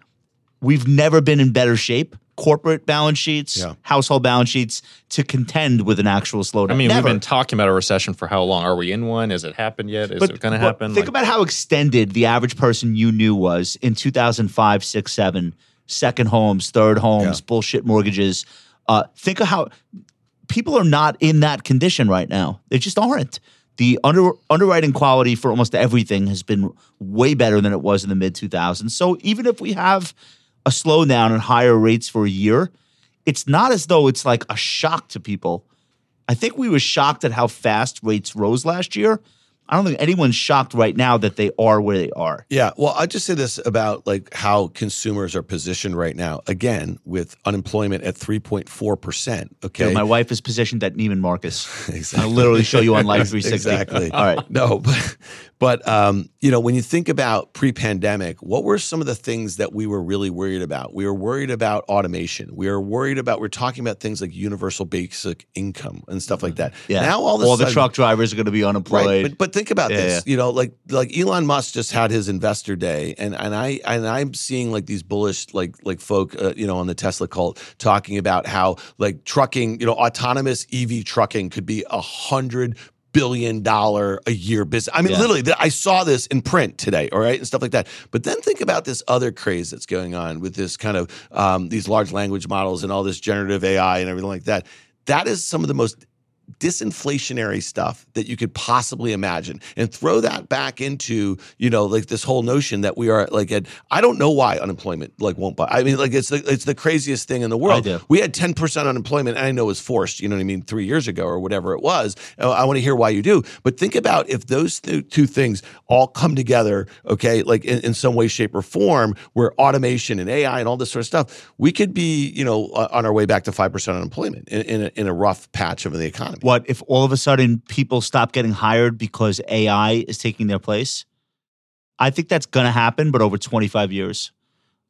we've never been in better shape, corporate balance sheets, Yeah. household balance sheets, to contend with an actual slowdown. I mean, never. we've been talking about a recession for how long? Are we in one? Has it happened yet? Is it going to but happen? Think Like- about how extended the average person you knew was in 2005, 6, 7, second homes, third homes, Yeah. bullshit mortgages. Uh, think of how people are not in that condition right now. They just aren't. The under, underwriting quality for almost everything has been way better than it was in the mid 2000s. So even if we have a slowdown and higher rates for a year, it's not as though it's like a shock to people. I think we were shocked at how fast rates rose last year. I don't think anyone's shocked right now that they are where they are. Yeah. Well, I'll just say this about like how consumers are positioned right now. Again, with unemployment at 3.4%. Okay. My wife is positioned at Neiman Marcus. Exactly. I'll literally show you on Life 360. Exactly. All right. No, but but um, you know, when you think about pre-pandemic, what were some of the things that we were really worried about? We were worried about automation. We were worried about we're talking about things like universal basic income and stuff like that. Yeah. Now all All sudden, the truck drivers are going to be unemployed. Right, but but think about Yeah, this. You know, like like Elon Musk just had his investor day, and and I and I'm seeing like these bullish like like folk, uh, you know, on the Tesla cult talking about how like trucking, you know, autonomous EV trucking could be a hundred billion dollar a year business. I mean, Yeah. literally, I saw this in print today, all right, and stuff like that. But then think about this other craze that's going on with this kind of um, these large language models and all this generative AI and everything like that. That is some of the most disinflationary stuff that you could possibly imagine and throw that back into you know like this whole notion that we are like at i don't know why unemployment like won't buy i mean like it's the, it's the craziest thing in the world. We had 10% unemployment and i know it was forced you know what i mean three years ago or whatever it was. Uh, i want to hear why you do but think about if those th- two things all come together okay like in, in some way shape or form where automation and ai and all this sort of stuff we could be you know uh, on our way back to 5% unemployment in, in, a, in a rough patch of the economy what if all of a sudden people stop getting hired because AI is taking their place? I think that's going to happen, but over 25 years.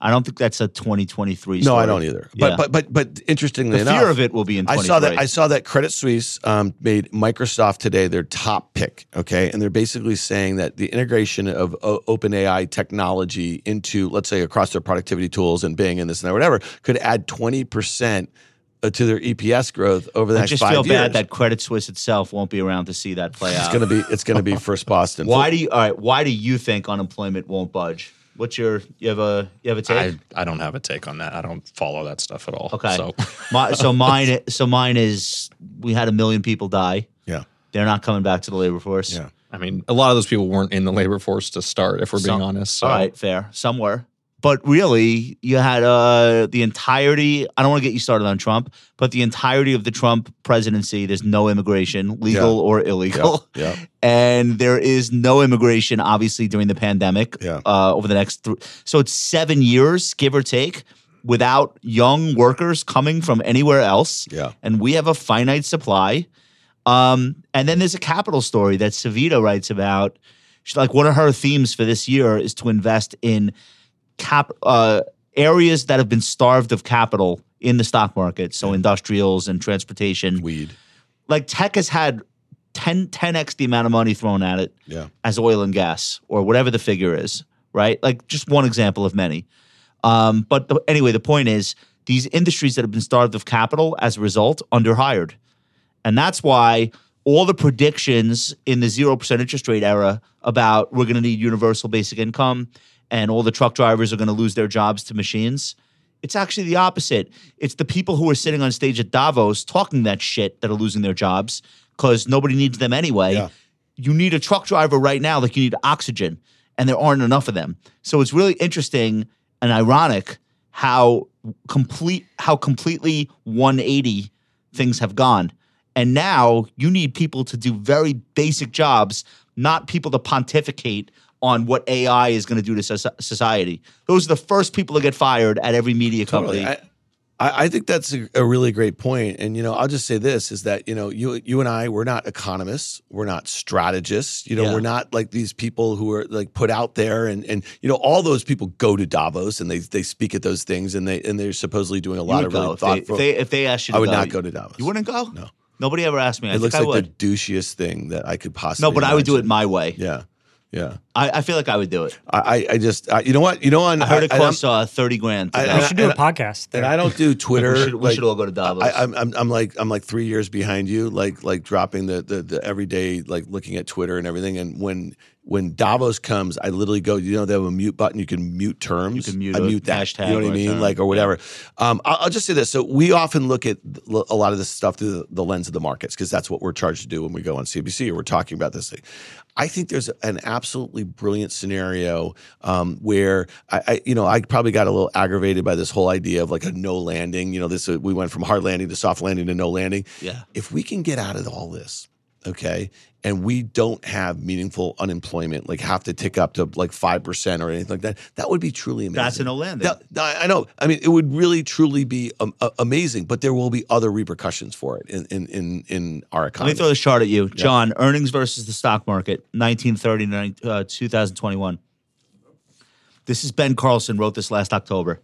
I don't think that's a 2023 No. I don't either. Yeah. But but but but interestingly the enough, fear of it will be in I saw that I saw that Credit Suisse um, made Microsoft today their top pick. Okay, and they're basically saying that the integration of o- OpenAI technology into let's say across their productivity tools and Bing and this and that whatever could add twenty percent uh, Uh, to their EPS growth over the I next just feel bad that Credit Suisse itself won't be around to see that play out. it's going to be it's going to be First Boston. why do you all right? Why do you think unemployment won't budge? What's your you have a you have a take? I, I don't have a take on that. I don't follow that stuff at all. Okay. So My, so mine so mine is we had a million people die. Yeah. They're not coming back to the labor force. Yeah. I mean, a lot of those people weren't in the labor force to start, if we're being honest. So All right, fair. Somewhere. But really, you had uh, the entirety. I don't want to get you started on Trump, but the entirety of the Trump presidency, there's no immigration, legal Yeah. or illegal. Yeah. And there is no immigration, obviously, during the pandemic Yeah. uh, over the next three. So it's seven years, give or take, without young workers coming from anywhere else. Yeah. And we have a finite supply. Um, and then there's a capital story that Savita writes about. She's like, one of her themes for this year is to invest in cap uh, areas that have been starved of capital in the stock market. So industrials and transportation. Weed. Like tech has had 10, 10x the amount of money thrown at it Yeah. as oil and gas or whatever the figure is, right? Like just one example of many. Um, but the, anyway, the point is these industries that have been starved of capital as a result underhired. And that's why all the predictions in the 0% interest rate era about we're going to need universal basic income and all the truck drivers are going to lose their jobs to machines. It's actually the opposite. It's the people who are sitting on stage at Davos talking that shit that are losing their jobs because nobody needs them anyway. Yeah. You need a truck driver right now, like you need oxygen, and there aren't enough of them. So it's really interesting and ironic how complete how completely 180 things have gone. And now you need people to do very basic jobs, not people to pontificate on what AI is going to do to society. Those are the first people to get fired at every media company. Totally. I, I I think that's a, a really great point. And you know, I'll just say this: is that you know, you you and I, we're not economists, we're not strategists. You know, Yeah. we're not like these people who are like put out there, and and you know, all those people go to Davos and they they speak at those things, and they and they're supposedly doing a lot of really if they, thoughtful. if they if they asked you. To I would go, not go to Davos. You wouldn't go? No. Nobody ever asked me. I It looks like the douchiest thing that I could possibly. no, but I would do it my way. Yeah, yeah. I, I feel like I would do it. I I, I just I, you know what you know on I heard it I- and costs uh, thirty grand. To I- go. We I- should do a and podcast. and. I don't do Twitter. we should, we like- should all go to Davos. I, I'm, I'm I'm like I'm like three years behind you, like like dropping the, the the everyday like looking at Twitter and everything. And when when Davos comes, I literally go. You know, they have a mute button. You can mute terms. You can mute I a mute that. hashtag You know what or I a mean? term. Like or whatever. Um, I'll, I'll just say this. So we often look at a lot of this stuff through the, the lens of the markets because that's what we're charged to do when we go on CNBC or we're talking about this thing. I think there's an absolutely brilliant scenario um, where I, I, you know, I probably got a little aggravated by this whole idea of like a no landing. You know, this uh, we went from hard landing to soft landing to no landing. Yeah. If we can get out of all this, okay, and we don't have meaningful unemployment, like have to tick up to like five percent or anything like that, that would be truly amazing. That's a no landing. That- I know. I mean, it would really, truly be um, uh, amazing, but there will be other repercussions for it in in in, in our Let me throw this chart at you, John. Earnings versus the stock market, 1930 to uh, 2021. This is Ben Carlson wrote this last October.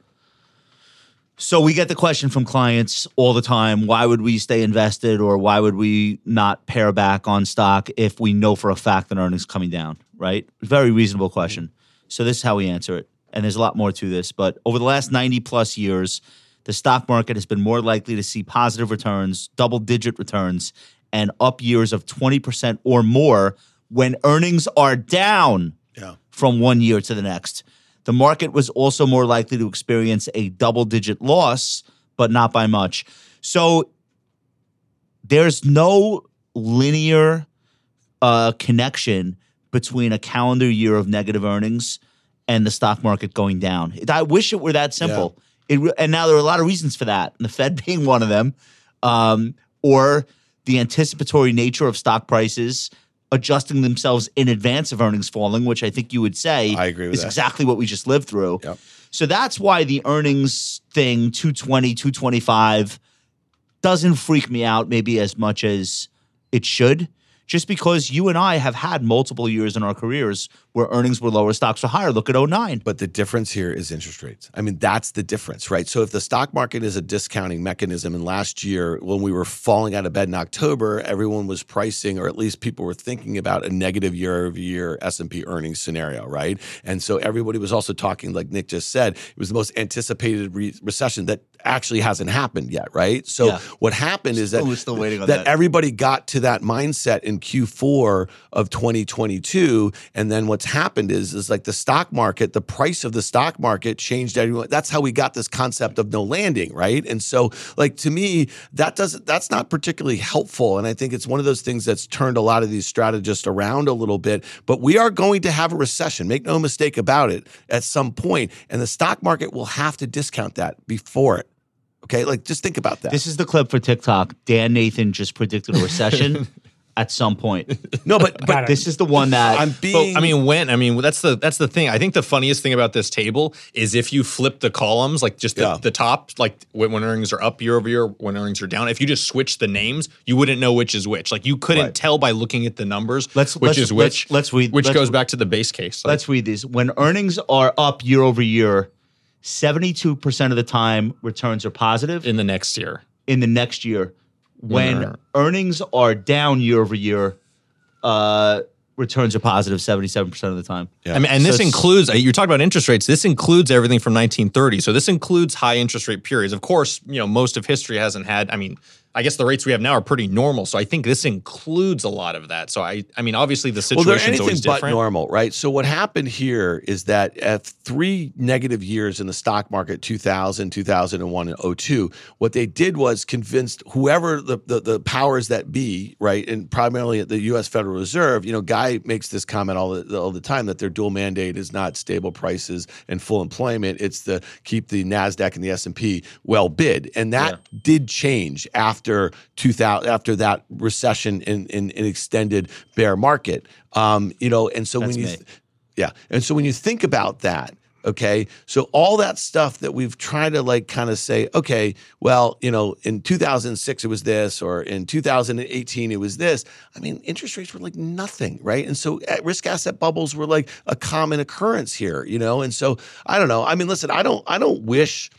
So we get the question from clients all the time: Why would we stay invested, or why would we not pare back on stock if we know for a fact that earnings coming down? Right? Very reasonable question. Mm-hmm. So this is how we answer it, and there's a lot more to this. But over the last 90 plus years, the stock market has been more likely to see positive returns, double digit returns, and up years of 20% or more when earnings are down yeah. from one year to the next. The market was also more likely to experience a double digit loss, but not by much. So there's no linear uh, connection between a calendar year of negative earnings and the stock market going down. I wish it were that simple. It, re- and now there are a lot of reasons for that, and the Fed being one of them, um, or the anticipatory nature of stock prices adjusting themselves in advance of earnings falling, which I think you would say I agree with is that. exactly what we just lived through. Yep. So that's why the earnings thing, 220, 225, doesn't freak me out maybe as much as it should. Just because you and I have had multiple years in our careers where earnings were lower, stocks were higher. Look at 09. But the difference here is interest rates. I mean, that's the difference, right? So if the stock market is a discounting mechanism, and last year when we were falling out of bed in October, everyone was pricing, or at least people were thinking about a negative year-over-year S&P earnings scenario, right? And so everybody was also talking, like Nick just said, it was the most anticipated re- recession that actually hasn't happened yet, right? So Yeah. what happened is that still waiting on that that. everybody got to that mindset in Q4 of 2022 and then what's happened is is like the stock market the price of the stock market changed everyone that's how we got this concept of no landing right? And so like to me that doesn't that's not particularly helpful and I think it's one of those things that's turned a lot of these strategists around a little bit but we are going to have a recession. Make no mistake about it at some point and the stock market will have to discount that before it okay? Like just think about that. This is the clip for TikTok. Dan Nathan just predicted a recession at some point. no but but. This is the one that I'm But, being I mean, when I mean that's the that's the thing. I think the funniest thing about this table is if you flip the columns, like just the, Yeah. the top, like when, when earnings are up year over year, when earnings are down. If you just switch the names, you wouldn't know which is which. Like you couldn't Right. tell by looking at the numbers Let's- which let's- is let's- which. let's read- Which let's- goes back to the base case. Like, let's read these. When earnings are up year over year, 72% of the time returns are positive in the next year. in the next year. When When earnings are down year over year, uh, returns are positive 77% of the time. I mean, and this So s- includes you're talking about interest rates. This includes everything from 1930. So this includes high interest rate periods. Of course, you know most of history hasn't had. I mean, I guess the rates we have now are pretty normal. So I think this includes a lot of that. So I, I mean, obviously the well, they're situation's anything but normal, right? So what happened here is that at three negative years in the stock market, 2000, 2001, and 02, what they did was convinced whoever the, the, the powers that be, right, and primarily at the U.S. Federal Reserve, you know, Guy makes this comment all the, all the time that their dual mandate is not stable prices and full employment. It's the keep the NASDAQ and the S&P well bid. And that did change after 2000, after that recession in, in, in extended bear market. Um, you know, and so That's when you, me. yeah, and so when you think about that, okay, so all that stuff that we've tried to like kind of say, okay, well, you know, in 2006 it was this, or in 2018 it was this. I mean, interest rates were like nothing, right? And so risk asset bubbles were like a common occurrence here, you know. And so I don't know. I mean, listen, I don't, I don't wish.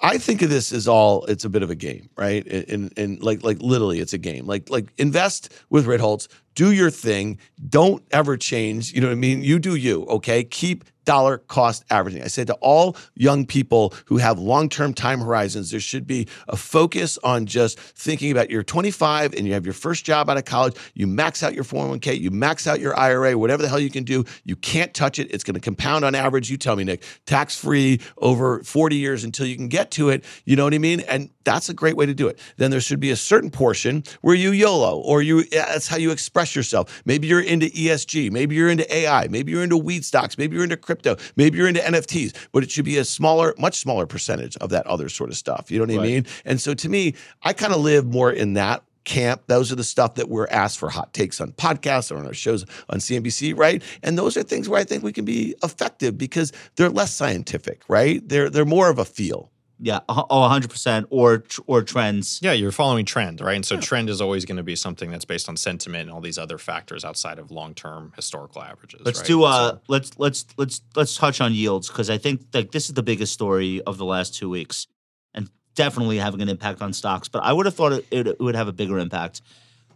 I think of this as all it's a bit of a game, right? And, and like like literally it's a game. Like like invest with Ritholtz, do your thing, don't ever change, you know what I mean? You do you, okay? Keep dollar cost averaging. I say to all young people who have long-term time horizons, there should be a focus on just thinking about you're 25 and you have your first job out of college, you max out your 401k, you max out your IRA, whatever the hell you can do, you can't touch it. It's going to compound on average, you tell me Nick, tax-free over 40 years until you can get to it, you know what I mean? And that's a great way to do it. Then there should be a certain portion where you YOLO or you that's how you express yourself. Maybe you're into ESG, maybe you're into AI, maybe you're into weed stocks, maybe you're into crypto, maybe you're into NFTs, but it should be a smaller, much smaller percentage of that other sort of stuff. You know what I mean? And so to me, I kind of live more in that camp. Those are the stuff that we're asked for hot takes on podcasts or on our shows on CNBC, right? And those are things where I think we can be effective because they're less scientific, right? They're they're more of a feel. Yeah, oh, 100% or or trends. Yeah, you're following trend, right? And so trend is always going to be something that's based on sentiment and all these other factors outside of long-term historical averages. Let's right? do uh So- let's let's let's let's touch on yields because I think like this is the biggest story of the last two weeks and definitely having an impact on stocks. But I would have thought it, it, it would have a bigger impact.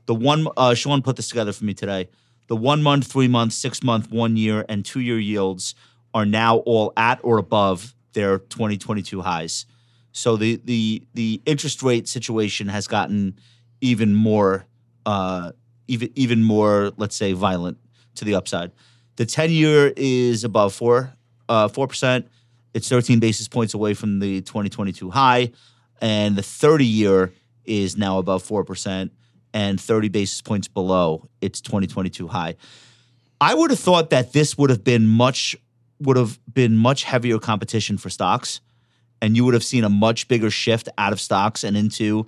The one uh, Sean put this together for me today. The one month, three month, six month, one year, and two year yields are now all at or above their 2022 highs. So the the the interest rate situation has gotten even more uh, even even more let's say violent to the upside. The 10 year is above 4 uh 4%. It's 13 basis points away from the 2022 high and the 30 year is now above 4% and 30 basis points below its 2022 high. I would have thought that this would have been much would have been much heavier competition for stocks, and you would have seen a much bigger shift out of stocks and into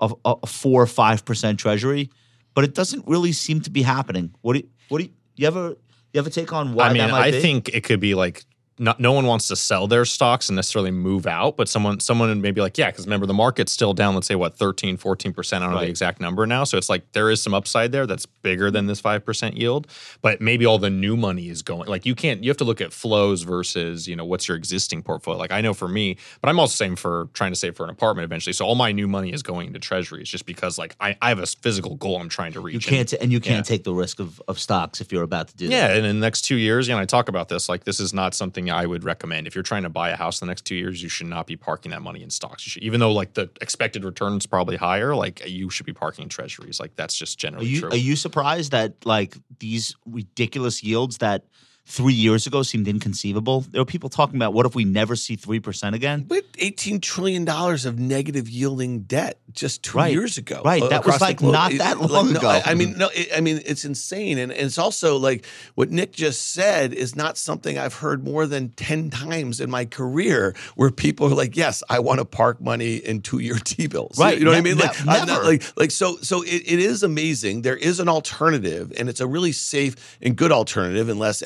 a, a four or five percent treasury. But it doesn't really seem to be happening. What do you, what do you, you ever you ever take on why I mean, that might I be? think it could be like not, no one wants to sell their stocks and necessarily move out, but someone someone may be like, yeah, because remember the market's still down, let's say what 13, 14%. I don't know the exact number now. So it's like there is some upside there that's bigger than this 5% yield, but maybe all the new money is going. Like you can't you have to look at flows versus, you know, what's your existing portfolio. Like I know for me, but I'm also saying for trying to save for an apartment eventually. So all my new money is going into treasuries just because like I, I have a physical goal I'm trying to reach. you And- can't, t- and you can't yeah. take the risk of, of stocks if you're about to do yeah, that. Yeah, and in the next two years, you know, I talk about this. Like, this is not something I would recommend. If you're trying to buy a house in the next two years, you should not be parking that money in stocks. You should, even though like the expected return is probably higher, like you should be parking in treasuries. Like that's just Are generally you true. are you surprised that like these ridiculous yields that three years ago seemed inconceivable? There were people talking about what if we never see three percent again? We had eighteen trillion dollars of negative yielding debt just two Right. years ago. Right. uh, That was, like, not that like, long no, ago. I, I mean, no. It, I mean, it's insane, and, and it's also like what Nick just said is not something I've heard more than ten times in my career, where people are like, "Yes, I want to park money in two-year T bills." Right. You know what I mean? Like, I'm not- never. like, like so. So it, it is amazing. There is an alternative, and it's a really safe and good alternative, unless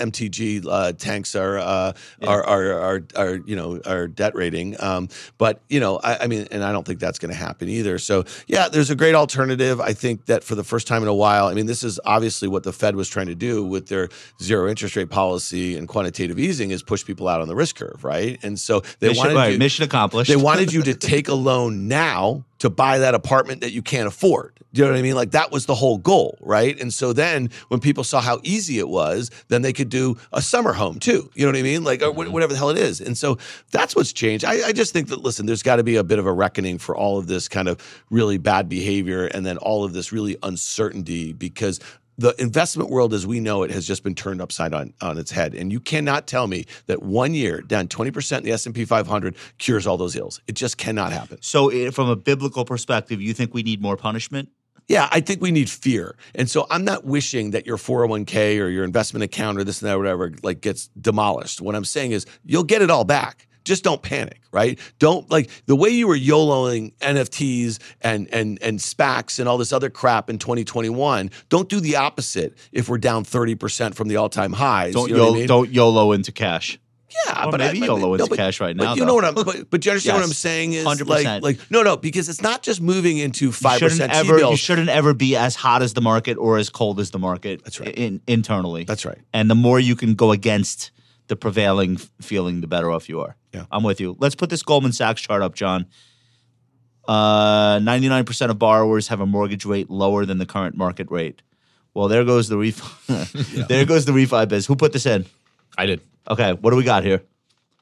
Uh, tanks our, uh, our, our our our you know our debt rating. Um, but you know, I, I mean, and I don't think that's going to happen either. So yeah, there's a great alternative. I think that for the first time in a while, I mean, this is obviously what the Fed was trying to do with their zero interest rate policy and quantitative easing is push people out on the risk curve, right? And so they mission, wanted right, you, mission accomplished. they wanted you to take a loan now to buy that apartment that you can't afford. Do you know what I mean? Like that was the whole goal, right? And so then when people saw how easy it was, then they could do a summer home too. You know what I mean? Like or wh- mm-hmm. whatever the hell it is. And so that's what's changed. I, I just think that listen, there's got to be a bit of a reckoning for all of this kind of really bad behavior and then all of this really uncertainty because the investment world as we know it has just been turned upside on, on its head. And you cannot tell me that one year down 20% in the s&p 500 cures all those ills. It just cannot happen. So, from a biblical perspective, you think we need more punishment? yeah i think we need fear. And so i'm not wishing that your 401k or your investment account or this and that or whatever like gets demolished. What i'm saying is you'll get it all back just don't panic, right? Don't like the way you were YOLOing NFTs and and and SPACs and all this other crap in 2021. Don't do the opposite if we're down 30% from the all-time highs. Don't you know what I YOLO, mean? don't YOLO into cash. Yeah, Or but maybe I, YOLO no, into but- cash right but now, you though. know what I'm. But, but you understand what I'm saying is 100%. like like no no because it's not just moving into five percent ever. You shouldn't ever be as hot as the market or as cold as the market. That's right. In, internally. That's right. And the more you can go against the prevailing feeling, the better off you are. Yeah. I'm with you. Let's put this Goldman Sachs chart up, John. Uh, 99% of borrowers have a mortgage rate lower than the current market rate. Well, there goes the refi. there goes the refi biz. Who put this in? I did. Okay, what do we got here?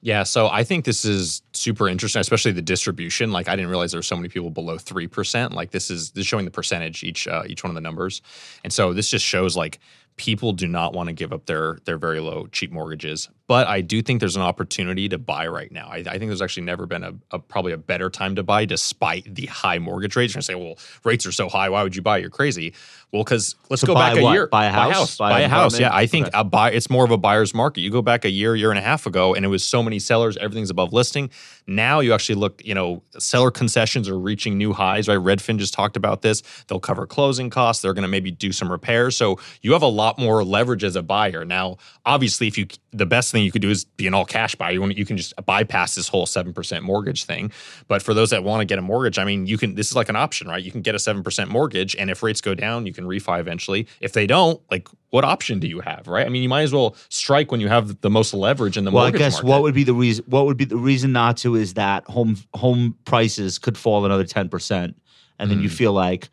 Yeah, so I think this is super interesting, especially the distribution. Like I didn't realize there were so many people below three percent. Like this is this is showing the percentage each uh, each one of the numbers, and so this just shows like people do not want to give up their their very low cheap mortgages. But I do think there's an opportunity to buy right now. I, I think there's actually never been a, a probably a better time to buy, despite the high mortgage rates. You're gonna say, well, rates are so high. Why would you buy? You're crazy. Well, because let's go buy back what? a year. Buy a house? Buy, Buy a house. Yeah. I think Okay. a buy. It's more of a buyer's market. You go back a year, year and a half ago, and it was so many sellers. Everything's above listing. Now you actually look. You know, seller concessions are reaching new highs. Right? Redfin just talked about this. They'll cover closing costs. They're going to maybe do some repairs. So you have a lot more leverage as a buyer. Now, obviously, if you the best thing you could do is be an all cash buyer. You, want, you can just bypass this whole seven percent mortgage thing. But for those that want to get a mortgage, I mean, you can. This is like an option, right? You can get a seven percent mortgage, and if rates go down, you can refi eventually. If they don't, like, what option do you have, right? I mean, you might as well strike when you have the most leverage in the Well, I guess market. what would be the reason? What would be the reason not to is that home home prices could fall another ten percent, and then you Mm. feel like,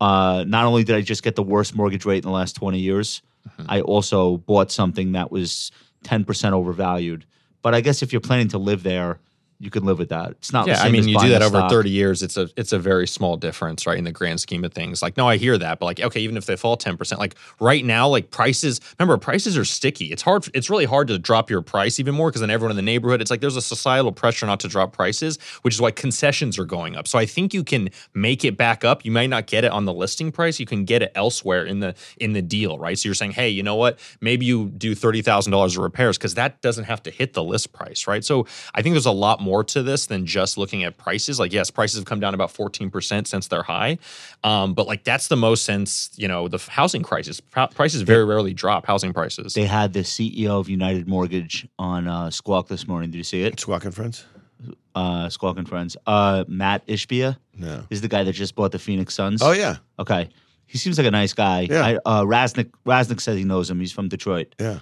uh, not only did I just get the worst mortgage rate in the last twenty years, Mm-hmm. I also bought something that was ten percent overvalued. But I guess if you're planning to live there, you can live with that. It's not. Yeah, I mean, you do that over stock. 30 years. It's a it's a very small difference, right? In the grand scheme of things. Like, no, I hear that, but like, okay, even if they fall 10%, like right now, like prices, remember, prices are sticky. It's hard, it's really hard to drop your price even more because then everyone in the neighborhood, it's like there's a societal pressure not to drop prices, which is why concessions are going up. So I think you can make it back up. You might not get it on the listing price, you can get it elsewhere in the in the deal, right? So you're saying, hey, you know what? Maybe you do $30,000 of repairs because that doesn't have to hit the list price, right? So I think there's a lot more to this than just looking at prices. Like, yes, prices have come down about 14% since they're high. Um, but like that's the most since, you know, the housing crisis. Pro- Prices very rarely drop housing prices. They had the CEO of United Mortgage on uh, Squawk this morning. Did you see it? Squawk Squawking friends? Uh, Squawk and Friends. Uh, Matt Ishbia No. is the guy that just bought the Phoenix Suns. Oh yeah, Okay. He seems like a nice guy. Yeah. I, uh, Raznick, Raznick says he knows him. He's from Detroit. yeah.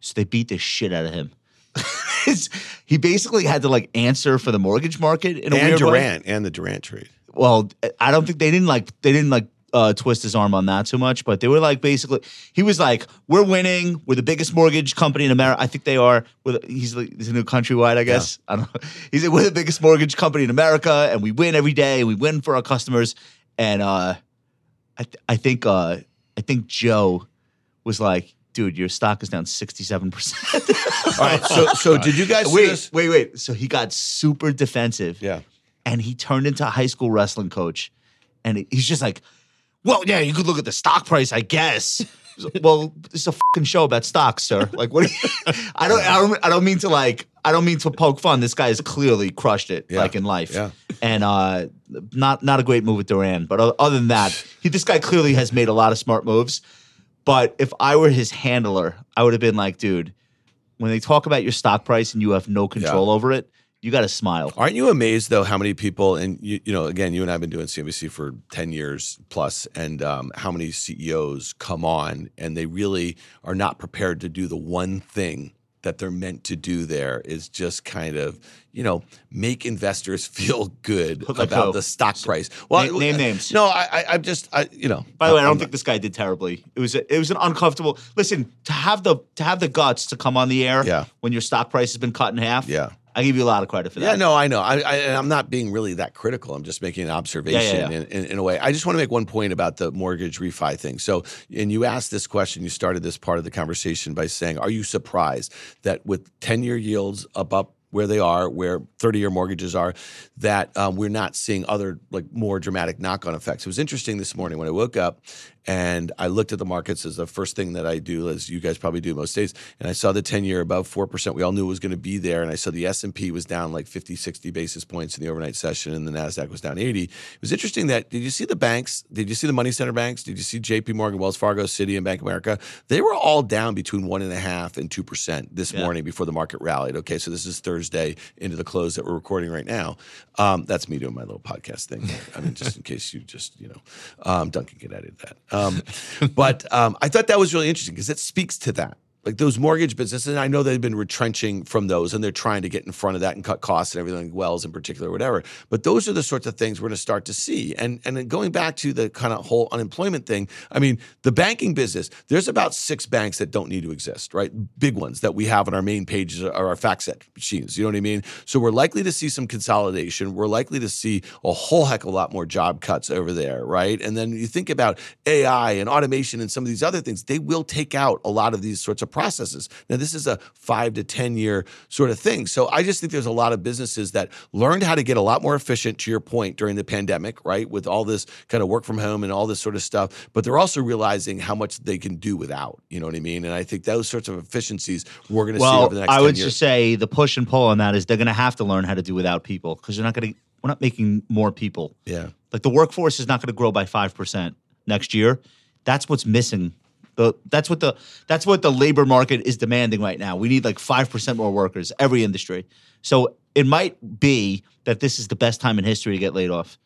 So they beat the shit out of him. He basically had to like answer for the mortgage market in a And weird way. Durant and the Durant trade. Well, I don't think they didn't like they didn't like uh, twist his arm on that too much, but they were like basically he was like, "We're winning. We're the biggest mortgage company in America. I think they are. The, he's like, he's a new countrywide, I guess. I don't know. He's like, we're the biggest mortgage company in America, and we win every day. We win for our customers. And uh, I th- I think uh, I think Joe was like, "Dude, your stock is down sixty seven percent." All right. So so did you guys see Wait, this? wait, wait. So he got super defensive Yeah. and he turned into a high school wrestling coach. And he's just like, well, yeah, you could look at the stock price, I guess. well, is a fucking show about stocks, sir. Like, what? You, I don't, I don't, I don't mean to like, I don't mean to poke fun. This guy has clearly crushed it, Yeah. like in life. Yeah. And uh, not, not a great move with Durant, but other than that, he, this guy clearly has made a lot of smart moves. But if I were his handler, I would have been like, dude, when they talk about your stock price and you have no control over it, you got to smile. Aren't you amazed though how many people and you, you know again you and I've been doing CNBC for ten years plus and um, how many CEOs come on and they really are not prepared to do the one thing that they're meant to do there is just kind of you know make investors feel good Like about the stock price. Name- name names. No, I, I I'm just I you know. By the way, I I'm don't think this guy did terribly. It was a, it was an uncomfortable. Listen, to have the to have the guts to come on the air Yeah. when your stock price has been cut in half. Yeah. I give you a lot of credit for that. Yeah, no, I know. I, I, I'm not being really that critical. I'm just making an observation yeah. In, in, in a way. I just want to make one point about the mortgage refi thing. So, and you asked this question, you started this part of the conversation by saying, Are you surprised that with 10 year yields up, up where they are, where 30 year mortgages are, that um, we're not seeing other, like, more dramatic knock on effects? It was interesting this morning when I woke up and I looked at the markets as the first thing that I do, as you guys probably do most days, and I saw the 10 year above 4%. We all knew it was going to be there. And I saw the S&P was down like 50, 60 basis points in the overnight session and the NASDAQ was down 80. It was interesting that, did you see the banks? Did you see the money center banks? Did you see JP Morgan, Wells Fargo, Citi, and Bank of America? They were all down between one and a half and 2% this Yeah. morning before the market rallied. Okay, so this is Thursday into the close that we're recording right now. Um, that's me doing my little podcast thing. I mean, just in case you just, you know, um, Duncan can edit that. Um, but um, I thought that was really interesting because it speaks to that. Like those mortgage businesses, and I know they've been retrenching from those and they're trying to get in front of that and cut costs and everything, Wells in particular, whatever. But those are the sorts of things we're going to start to see. And and going back to the kind of whole unemployment thing, I mean, the banking business, there's about six banks that don't need to exist, right? Big ones that we have on our main pages are our FactSet machines. You know what I mean? So we're likely to see some consolidation. We're likely to see a whole heck of a lot more job cuts over there, right? And then you think about AI and automation and some of these other things, they will take out a lot of these sorts of processes. Now, this is a five to 10 year sort of thing. So I just think there's a lot of businesses that learned how to get a lot more efficient, to your point, during the pandemic, right? With all this kind of work from home and all this sort of stuff. But they're also realizing how much they can do without. You know what I mean? And I think those sorts of efficiencies we're going to see Well, over the next I 10 would years. just say the push and pull on that is they're going to have to learn how to do without people because they're not going to. We're not making more people. yeah. Like the workforce is not going to grow by five percent next year. That's what's missing. The, that's what the that's what the labor market is demanding right now. We need like five percent more workers, every industry. So it might be that this is the best time in history to get laid off.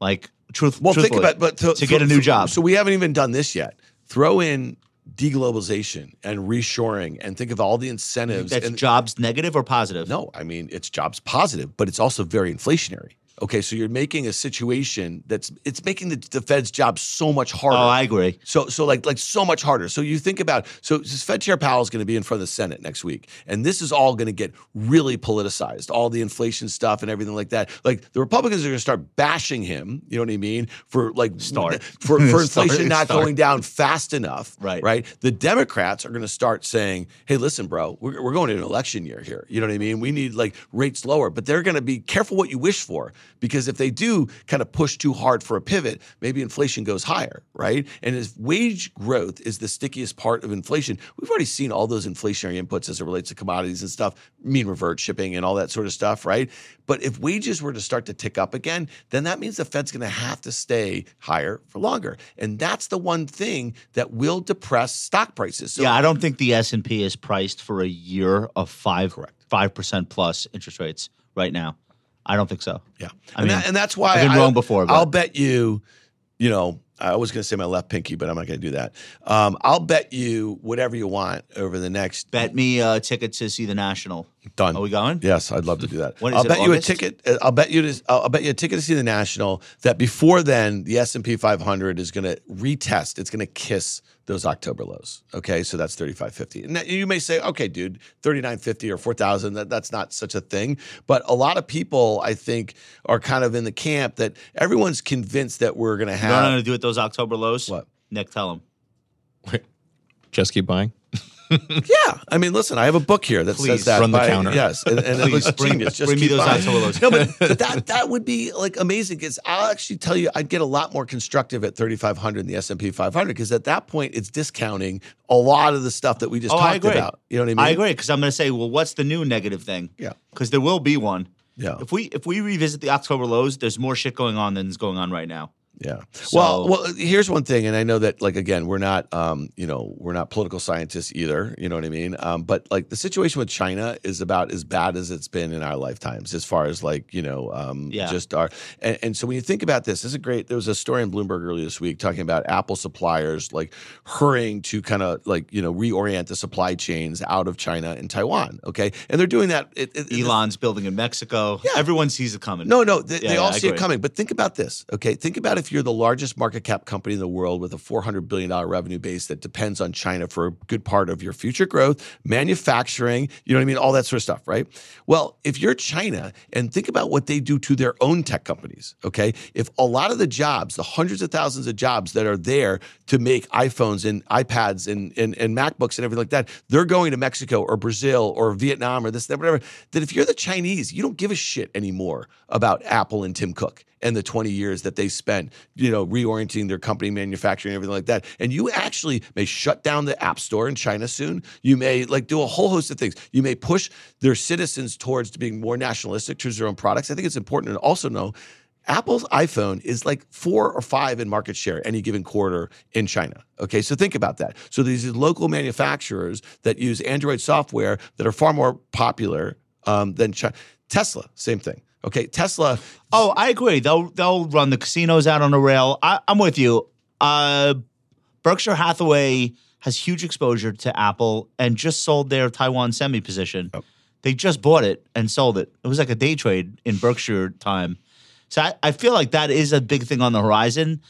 Like truth, Well, think about but to get a new job. So we haven't even done this yet. Throw in deglobalization and reshoring, and think of all the incentives. that's and, jobs negative or positive. no, I mean it's jobs positive, but it's also very inflationary. Okay, so you're making a situation that's it's making the, the Fed's job so much harder. Oh, I agree. So so like like so much harder. So you think about so this Fed Chair Powell is going to be in front of the Senate next week, and this is all going to get really politicized. All the inflation stuff and everything like that. Like the Republicans are going to start bashing him. You know what I mean? For like Start. for for Start, inflation not start. going down fast enough. Right. Right. The Democrats are going to start saying, "Hey, listen, bro, we're, we're going to an election year here. You know what I mean? We need like rates lower." But they're going to be careful what you wish for because if they do kind of push too hard for a pivot, maybe inflation goes higher, right? And as wage growth is the stickiest part of inflation, we've already seen all those inflationary inputs as it relates to commodities and stuff, mean revert shipping and all that sort of stuff, right? But if wages were to start to tick up again, then that means the Fed's going to have to stay higher for longer, and that's the one thing that will depress stock prices. So yeah, I don't think the S and P is priced for a year of five five percent plus interest rates right now. I don't think so. Yeah, I and, mean, that, and that's why I've been I- wrong before, but- I'll bet you, you know, I was going to say my left pinky, but I'm not going to do that. Um, I'll bet you whatever you want over the next. Bet me a ticket to see the National Done. Are we going? Yes, I'd love to do that. I'll it, bet you a ticket. uh, I'll bet you. To, I'll bet you a ticket to see the national. That before then, the S and P 500 is going to retest. It's going to kiss those October lows. Okay, so that's 35.50. And that- you may say, okay, dude, 39.50 or 4,000. That, that's not such a thing. But a lot of people, I think, are kind of in the camp that everyone's convinced that we're going to You know what I'm have. going to do with those October lows? What? Nick, tell them. Just keep buying. Yeah, I mean, listen, I have a book here that Please, says that. run the by- counter. Yes, and, and it Please, looks bring- genius. Just bring me those lows. No, but, but that that would be like amazing because I'll actually tell you, I'd get a lot more constructive at 3,500 in the S and P 500 because at that point it's discounting a lot of the stuff that we just Oh, talked about. You know what I mean? I agree because I'm going to say, well, what's the new negative thing? Yeah. Because there will be one. Yeah. If we if we revisit the October lows, there's more shit going on than is going on right now. Yeah. So- well, well, here's one thing, and I know that, like, again, we're not, um, you know, we're not political scientists either. You know what I mean? Um, but like, the situation with China is about as bad as it's been in our lifetimes, as far as like, you know, um, Yeah. just our. And, and so when you think about this, this is a great. There was a story in Bloomberg earlier this week talking about Apple suppliers like hurrying to kind of like you know reorient the supply chains out of China and Taiwan. Okay, and they're doing that. It, it, Elon's building in Mexico. Yeah. Everyone sees it coming. no, no, they, Yeah, they all I see it coming. But think about this, okay? Think about if you're the largest market cap company in the world with a $400 billion revenue base that depends on China for a good part of your future growth, manufacturing, you know what I mean? All that sort of stuff, right? Well, if you're China and think about what they do to their own tech companies, okay? If a lot of the jobs, the hundreds of thousands of jobs that are there to make iPhones and iPads and, and, and MacBooks and everything like that, they're going to Mexico or Brazil or Vietnam or this, that, whatever, that if you're the Chinese, you don't give a shit anymore about Apple and Tim Cook and the 20 years that they spent, you know, reorienting their company, manufacturing, everything like that. And you actually may shut down the App Store in China soon. You may like do a whole host of things. You may push their citizens towards being more nationalistic towards their own products. I think it's important to also know Apple's iPhone is like four or five in market share any given quarter in China. Okay, so think about that. So these local manufacturers that use Android software that are far more popular um, than China. Tesla, same thing. Okay, Tesla. Oh, I agree. They'll they'll run the casinos out on a rail. I, I'm with you. Uh, Berkshire Hathaway has huge exposure to Apple and just sold their Taiwan semi position. They just bought it and sold it. It was like a day trade in Berkshire time. So I, I feel like that is a big thing on the horizon.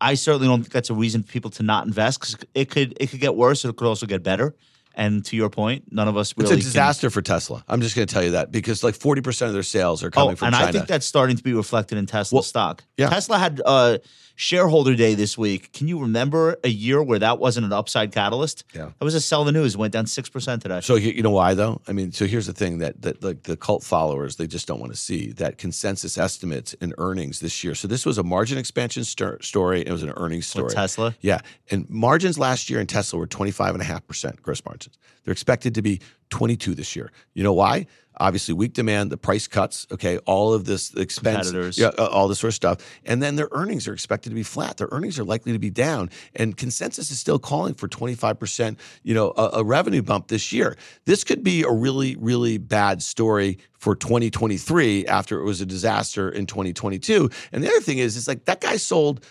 I certainly don't think that's a reason for people to not invest because it could it could get worse. It could also get better. And to your point, none of us It's really. a can- disaster for Tesla. I'm just going to tell you that because like 40% of their sales are coming oh, from and China. I think that's starting to be reflected in Tesla Well, stock. yeah. Tesla had uh, shareholder day this week. Can you remember a year where that wasn't an upside catalyst? Yeah. that was a sell the news. Went down six percent today. So you you know why though? I mean, so here's the thing that that like the cult followers they just don't want to see that consensus estimates in earnings this year. So this was a margin expansion stor- story. It was an earnings story. With Tesla? yeah. And margins last year in Tesla were 25 and a half percent gross margins. They're expected to be 22 this year. You know why? Obviously, weak demand, the price cuts, okay, all of this expense, yeah, uh, all this sort of stuff, and then their earnings are expected to be flat. Their earnings are likely to be down, and consensus is still calling for 25%, you know, a, a revenue bump this year. This could be a really, really bad story for 2023 after it was a disaster in 2022. And the other thing is, it's like that guy sold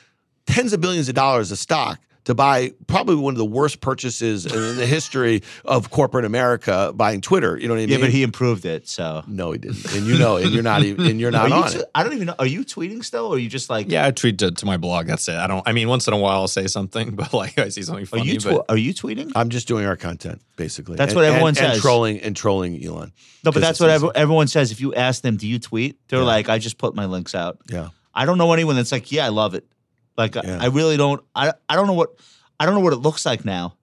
tens of billions of dollars of stock to buy probably one of the worst purchases in the history of corporate America buying Twitter. You know what I mean? yeah, but he improved it. So no, he didn't, and you know, and you're not even, and you're not you on t- it. I don't even know. Are you tweeting still, or are you just like? Yeah, I tweet to, to my blog. That's it. I don't. I mean, once in a while I'll say something, but like I see something funny. Are funny. you but are you tweeting? I'm just doing our content, basically. That's And- what everyone and, and trolling and trolling Elon. no, but that's what easy. ev- everyone says. If you ask them, do you tweet? They're Yeah. like, I just put my links out. Yeah. I don't know anyone that's like, yeah, I love it. Like, I- Yeah. I really don't. I I don't know what I don't know what it looks like now.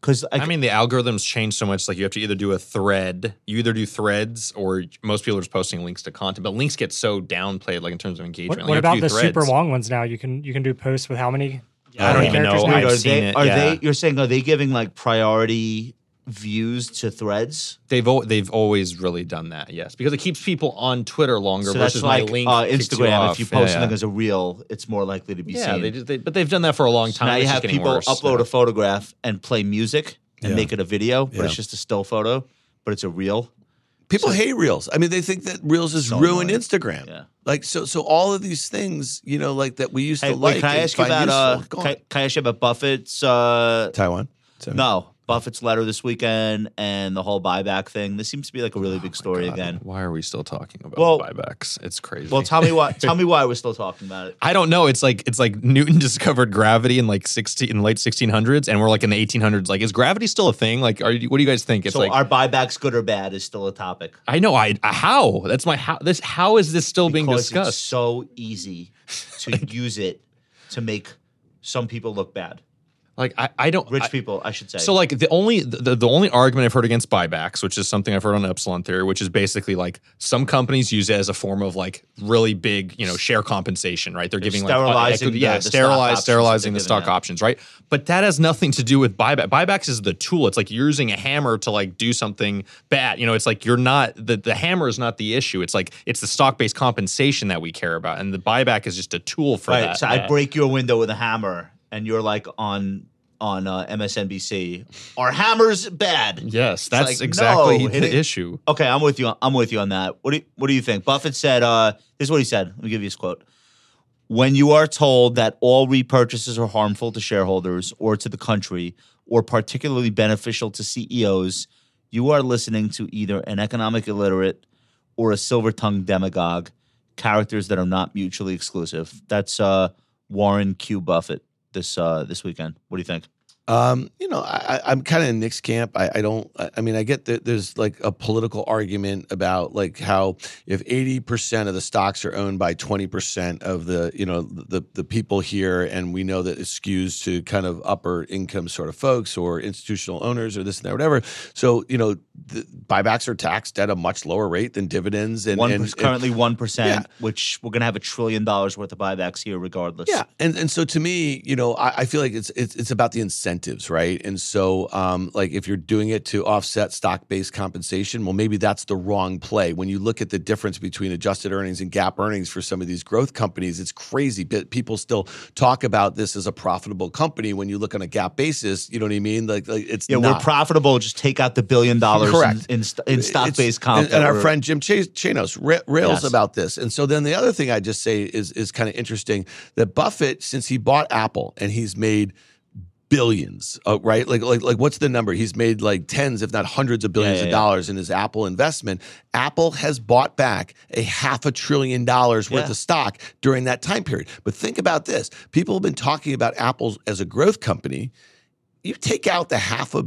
Because I mean, the algorithms change so much. Like you have to either do a thread, you either do threads, or most people are just posting links to content. But links get so downplayed, like in terms of engagement. What, Like, what you have to about do the super long ones now? You can you can do posts with how many? Yeah, I don't even know. now? I've are seen they, it, Are yeah. they? You're saying are they giving like priority views to threads? They've al- they've always really done that. Yes, because it keeps people on Twitter longer So that's versus like my link. uh, kicks Instagram. off. if you post yeah. something as a reel, it's more likely to be yeah, seen. they, just- they but they've done that for a long So time. now you It's just have getting people worse. upload a photograph and play music and Yeah. make it a video, but Yeah. it's just a still photo, but it's a reel. People hate Reels. I mean, they think that Reels has So ruined annoying. Instagram. Yeah. Like so, so all of these things, you know, like that we used Hey, to wait, like. can I and ask you find about uh, gone. can, can I ask you about Buffett's? Uh, Taiwan? So- no, Buffett's letter this weekend and the whole buyback thing. This seems to be like a really oh big story God, again. Why are we still talking about Well- buybacks? It's crazy. Well, tell me why. tell me why we're still talking about it. I don't know. It's like it's like Newton discovered gravity in like sixteen in the late sixteen hundreds, and we're like in the eighteen hundreds. Like, is gravity still a thing? Like, are you, what do you guys think? It's so like are buybacks good or bad is still a topic. I know. I how that's my how this how is this still being Because It's discussed? so easy to use it to make some people look bad. Like, I I don't Rich I- people, I should say. So like the only the, the only argument I've heard against buybacks, which is something I've heard on Epsilon Theory, which is basically like some companies use it as a form of like really big, you know, share compensation, right? They're, giving like uh, sterilizing equity- yeah, the stock sterilize, sterilizing the stock out. options, right? But that has nothing to do with buyback. Buybacks is the tool. It's like you're using a hammer to like do something bad. You know, it's like you're not the the hammer is not the issue. It's like it's the stock based compensation that we care about, and the buyback is just a tool for right. that. So I break your window with a hammer, and you're like on on uh, MSNBC. Are hammers bad? yes, that's like, exactly no, the issue. Okay, I'm with you. I'm with you on that. What do you, What do you think? Buffett said. Uh, this is what he said. Let me give you his quote. When you are told that all repurchases are harmful to shareholders or to the country, or particularly beneficial to CEOs, you are listening to either an economic illiterate or a silver-tongued demagogue, characters that are not mutually exclusive. That's uh, Warren Q. Buffett this uh, this weekend. What do you think? Um, you know, I, I'm kind of in Nick's camp. I, I don't. I I mean, I get that there's like a political argument about like how if 80 percent of the stocks are owned by 20 percent of the you know the the people here, and we know that it skews to kind of upper income sort of folks or institutional owners or this and that, whatever. So you know, the buybacks are taxed at a much lower rate than dividends, and, One and, currently one percent, Yeah. which we're gonna have a trillion dollars worth of buybacks here, regardless. Yeah, and and so to me, you know, I, I feel like it's it's it's about the incentives, right? And so, um, like if you're doing it to offset stock based compensation, well, maybe that's the wrong play. When you look at the difference between adjusted earnings and GAAP earnings for some of these growth companies, it's crazy. But people still talk about this as a profitable company when you look on a GAAP basis. You know what I mean? Like, like it's Yeah, not. we're profitable. Just take out the billion dollars Correct. in, in, in stock-based comp. And, and our friend Jim Ch- Chanos ra- rails Yes. about this. And so then the other thing I just say is is kind of interesting that Buffett, since he bought Apple and he's made billions, uh, right? Like like like what's the number? He's made like tens, if not hundreds of billions yeah, of yeah. dollars in his Apple investment. Apple has bought back a half a trillion dollars worth Yeah. of stock during that time period. But think about this: people have been talking about Apple as a growth company. You take out the half a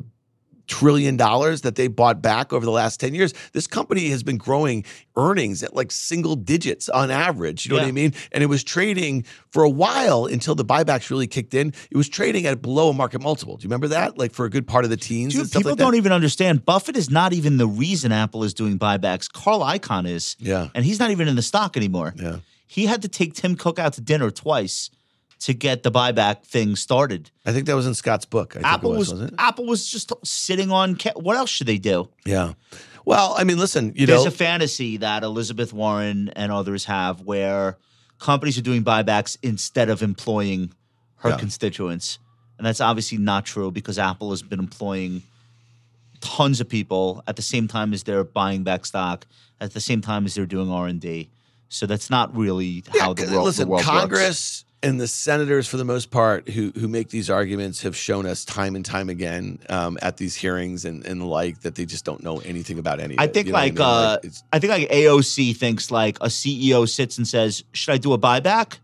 trillion dollars that they bought back over the last 10 years this company has been growing earnings at like single digits on average you know what i mean and it was trading for a while until the buybacks really kicked in it was trading at below a market multiple do you remember that like for a good part of the teens Dude, and stuff people like don't even understand. Buffett is not even the reason Apple is doing buybacks. Carl Icahn is. Yeah. And he's not even in the stock anymore. Yeah. He had to take Tim Cook out to dinner twice to get the buyback thing started. i think that was in scott's book I think Apple it was, was, wasn't it Apple was just sitting on what else should they do? yeah well i mean listen you There's know there's a fantasy that Elizabeth Warren and others have where companies are doing buybacks instead of employing her Yeah. constituents. And that's obviously not true because Apple has been employing tons of people at the same time as they're buying back stock, at the same time as they're doing R&D. So that's not really how the world, listen, the world Congress and the senators, for the most part, who who make these arguments, have shown us time and time again um, at these hearings and, and the like that they just don't know anything about any. Of I think you know like, I mean? uh, it's- I think like AOC thinks like a CEO sits and says, "Should I do a buyback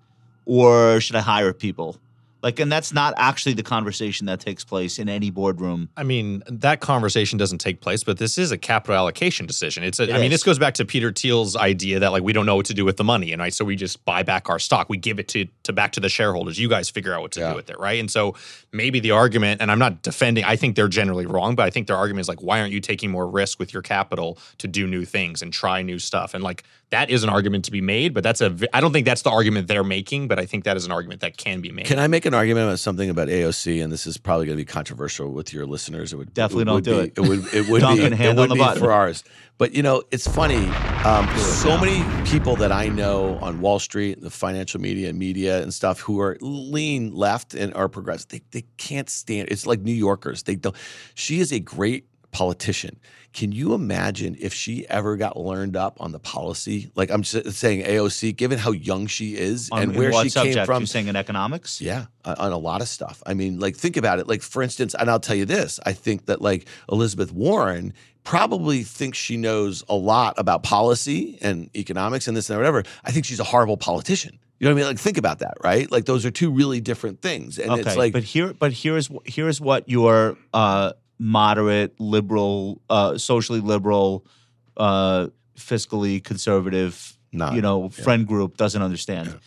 or should I hire people?" Like, and that's not actually the conversation that takes place in any boardroom. I mean, that conversation doesn't take place, but this is a capital allocation decision. It's a, It I mean, this goes back to Peter Thiel's idea that like we don't know what to do with the money, and right, so we just buy back our stock. We give it to to back to the shareholders. You guys figure out what to Yeah. do with it, right? And so maybe the argument, and I'm not defending. I think they're generally wrong, but I think their argument is like, why aren't you taking more risk with your capital to do new things and try new stuff? And like that is an argument to be made, but that's a. I don't think that's the argument they're making, but I think that is an argument that can be made. Can I make an argument about something about AOC? And this is probably going to be controversial with your listeners. It would Definitely it don't would do be- it. It would. It would Duncan, be. hand it on would the be for ours. But you know, it's funny. Um, so many people that I know on Wall Street, the financial media, media and stuff, who are lean left and are progressive, they they can't stand. It's like New Yorkers. They don't. She is a great politician. Can you imagine if she ever got learned up on the policy? Like I'm saying, AOC, given how young she is On- and where she subject? came from, You're saying in economics? yeah, on a lot of stuff. I mean, like think about it. Like for instance, and I'll tell you this: I think that like Elizabeth Warren probably thinks she knows a lot about policy and economics and this and whatever. I think she's a horrible politician. You know what I mean? Like think about that, right? Like those are two really different things, and okay, it's like but here, but here's wh- here's what your uh, moderate, liberal, uh, socially liberal, uh, fiscally conservative, Not- you know, friend group doesn't understand.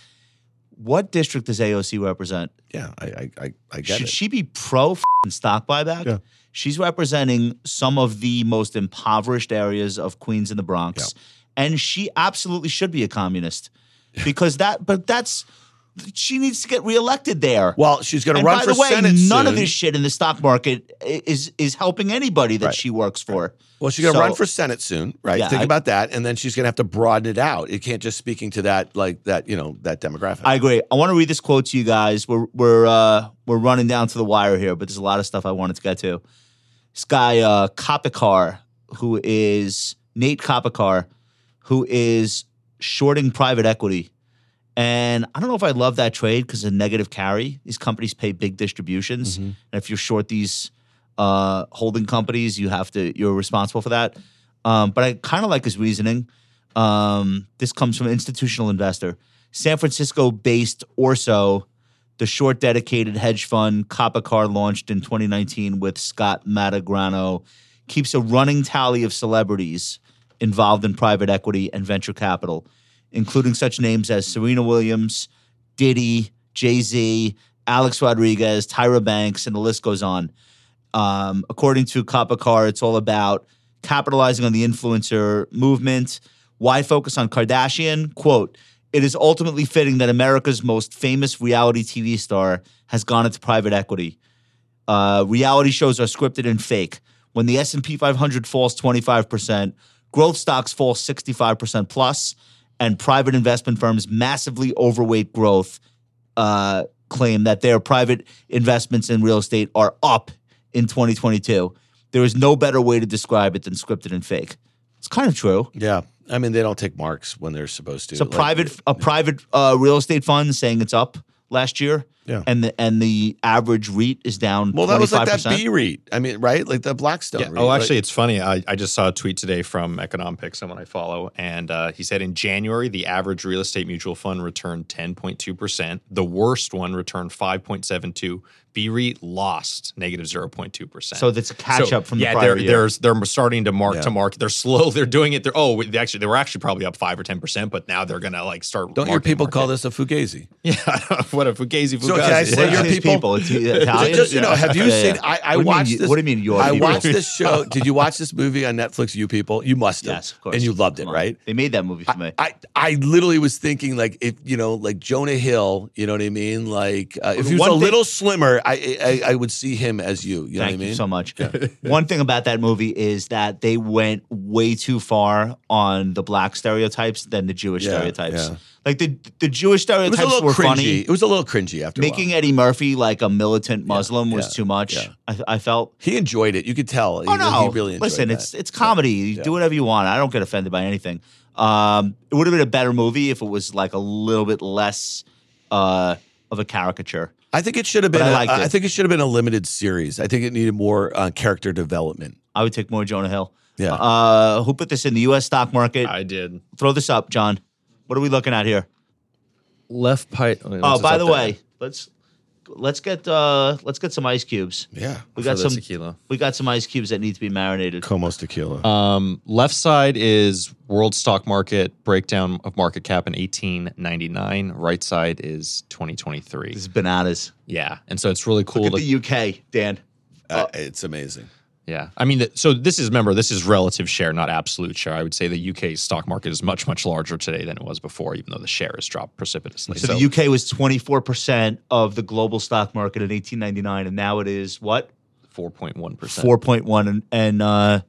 What district does AOC represent? yeah, I I I, I get Should it. she be pro stock buyback? Yeah. She's representing some of the most impoverished areas of Queens and the Bronx, and she absolutely should be a communist because that. But that's she needs to get reelected there. well, she's going to run by for the way, Senate none of this shit in the stock market is is helping anybody that Right. she works for. Well, she's going to So- run for Senate soon, right? Yeah, Think I- about that, and then she's going to have to broaden it out. It can't just speaking to that like that, you know, that demographic. I agree. I want to read this quote to you guys. We're we're uh, we're running down to the wire here, but there's a lot of stuff I wanted to get to. This guy uh, Koppikar, who is Nate Koppikar, who is shorting private equity, and I don't know if I love that trade because of negative carry. These companies pay big distributions, and if you're short these uh, holding companies, you have to you're responsible for that. Um, but I kind of like his reasoning. Um, this comes from an institutional investor. San Francisco based Orso, the short dedicated hedge fund Koppikar launched in 2019 with Scott Matagrano, keeps a running tally of celebrities involved in private equity and venture capital, including such names as Serena Williams, Diddy, Jay Z, Alex Rodriguez, Tyra Banks, and the list goes on. Um, according to Koppikar, it's all about capitalizing on the influencer movement. Why focus on Kardashian? Quote, it is ultimately fitting that America's most famous reality TV star has gone into private equity. Uh, reality shows are scripted and fake. When the S&P 500 falls 25%, growth stocks fall 65% plus, and private investment firms massively overweight growth uh, claim that their private investments in real estate are up in 2022. There is no better way to describe it than scripted and fake. It's kind of true. yeah, I mean they don't take marks when they're supposed to. It's a Like, private a private uh, real estate fund saying it's up last year. Yeah. And the and the average REIT is down. Well, that was like that BREIT. I mean, right? Like the Blackstone. Yeah. REIT. Oh, actually, it's funny. I, I just saw a tweet today from Economics, someone I follow, and uh, he said in January the average real estate mutual fund returned 10.2 percent. The worst one returned 5.72. BREIT lost negative 0.2 percent. So that's a catch up from the yeah, prior they're, year. They're, they're starting to mark Yeah. to market. They're slow. They're doing it. They're oh, they actually they were actually probably up five or ten percent, but now they're gonna like start. don't your people market. call this a fugazi? Yeah, what a fugazi fugazi. So can I say What your are these people- It's Italian. Just you know, have you Yeah, yeah. seen? I, I What do you mean watched you- this. What do you mean your I people? watched this show. Did you watch this movie on Netflix? You people, you must have. Yes, of course. And you loved it, on. right? They made that movie for me. I, I literally was thinking like if you know like Jonah Hill, you know what I mean? Like uh, if he was One a thing- little slimmer, I, I I would see him as you. You know Thank what I mean? you so much. One thing about that movie is that they went way too far on the black stereotypes than the Jewish Yeah, stereotypes. yeah. Like the the Jewish It was a stereotypes little were cringy. funny. It was a little cringy after a Making while. Eddie Murphy like a militant Muslim was yeah, too much. yeah. I, I felt. He enjoyed it. You could tell. Oh he, no! he really enjoyed Listen, that. it's it's comedy. You do whatever you want. I don't get offended by anything. Um, it would have been a better movie if it was like a little bit less uh, of a caricature. I think it should have been. But liked I it. think it should have been a limited series. I think it needed more uh, character development. I would take more Jonah Hill. Yeah. Uh, who put this in the U.S. stock market? I did. Throw this up, John. What are we looking at here? Left pipe. Oh, by the way, let's let's get uh let's get some ice cubes. Yeah. We got some tequila. we got some ice cubes that need to be marinated. Komos tequila. Um, left side is world stock market breakdown of market cap in 1899. Right side is 2023. This is bananas. Yeah, and so it's really cool. Look at to- the UK, Dan. Uh, it's amazing. Yeah, I mean, so this is remember this is relative share, not absolute share. I would say the UK stock market is much much larger today than it was before, even though the share has dropped precipitously. So, the UK was 24% of the global stock market in 1899 and now it is what? 4.1 percent. 4.1 and and uh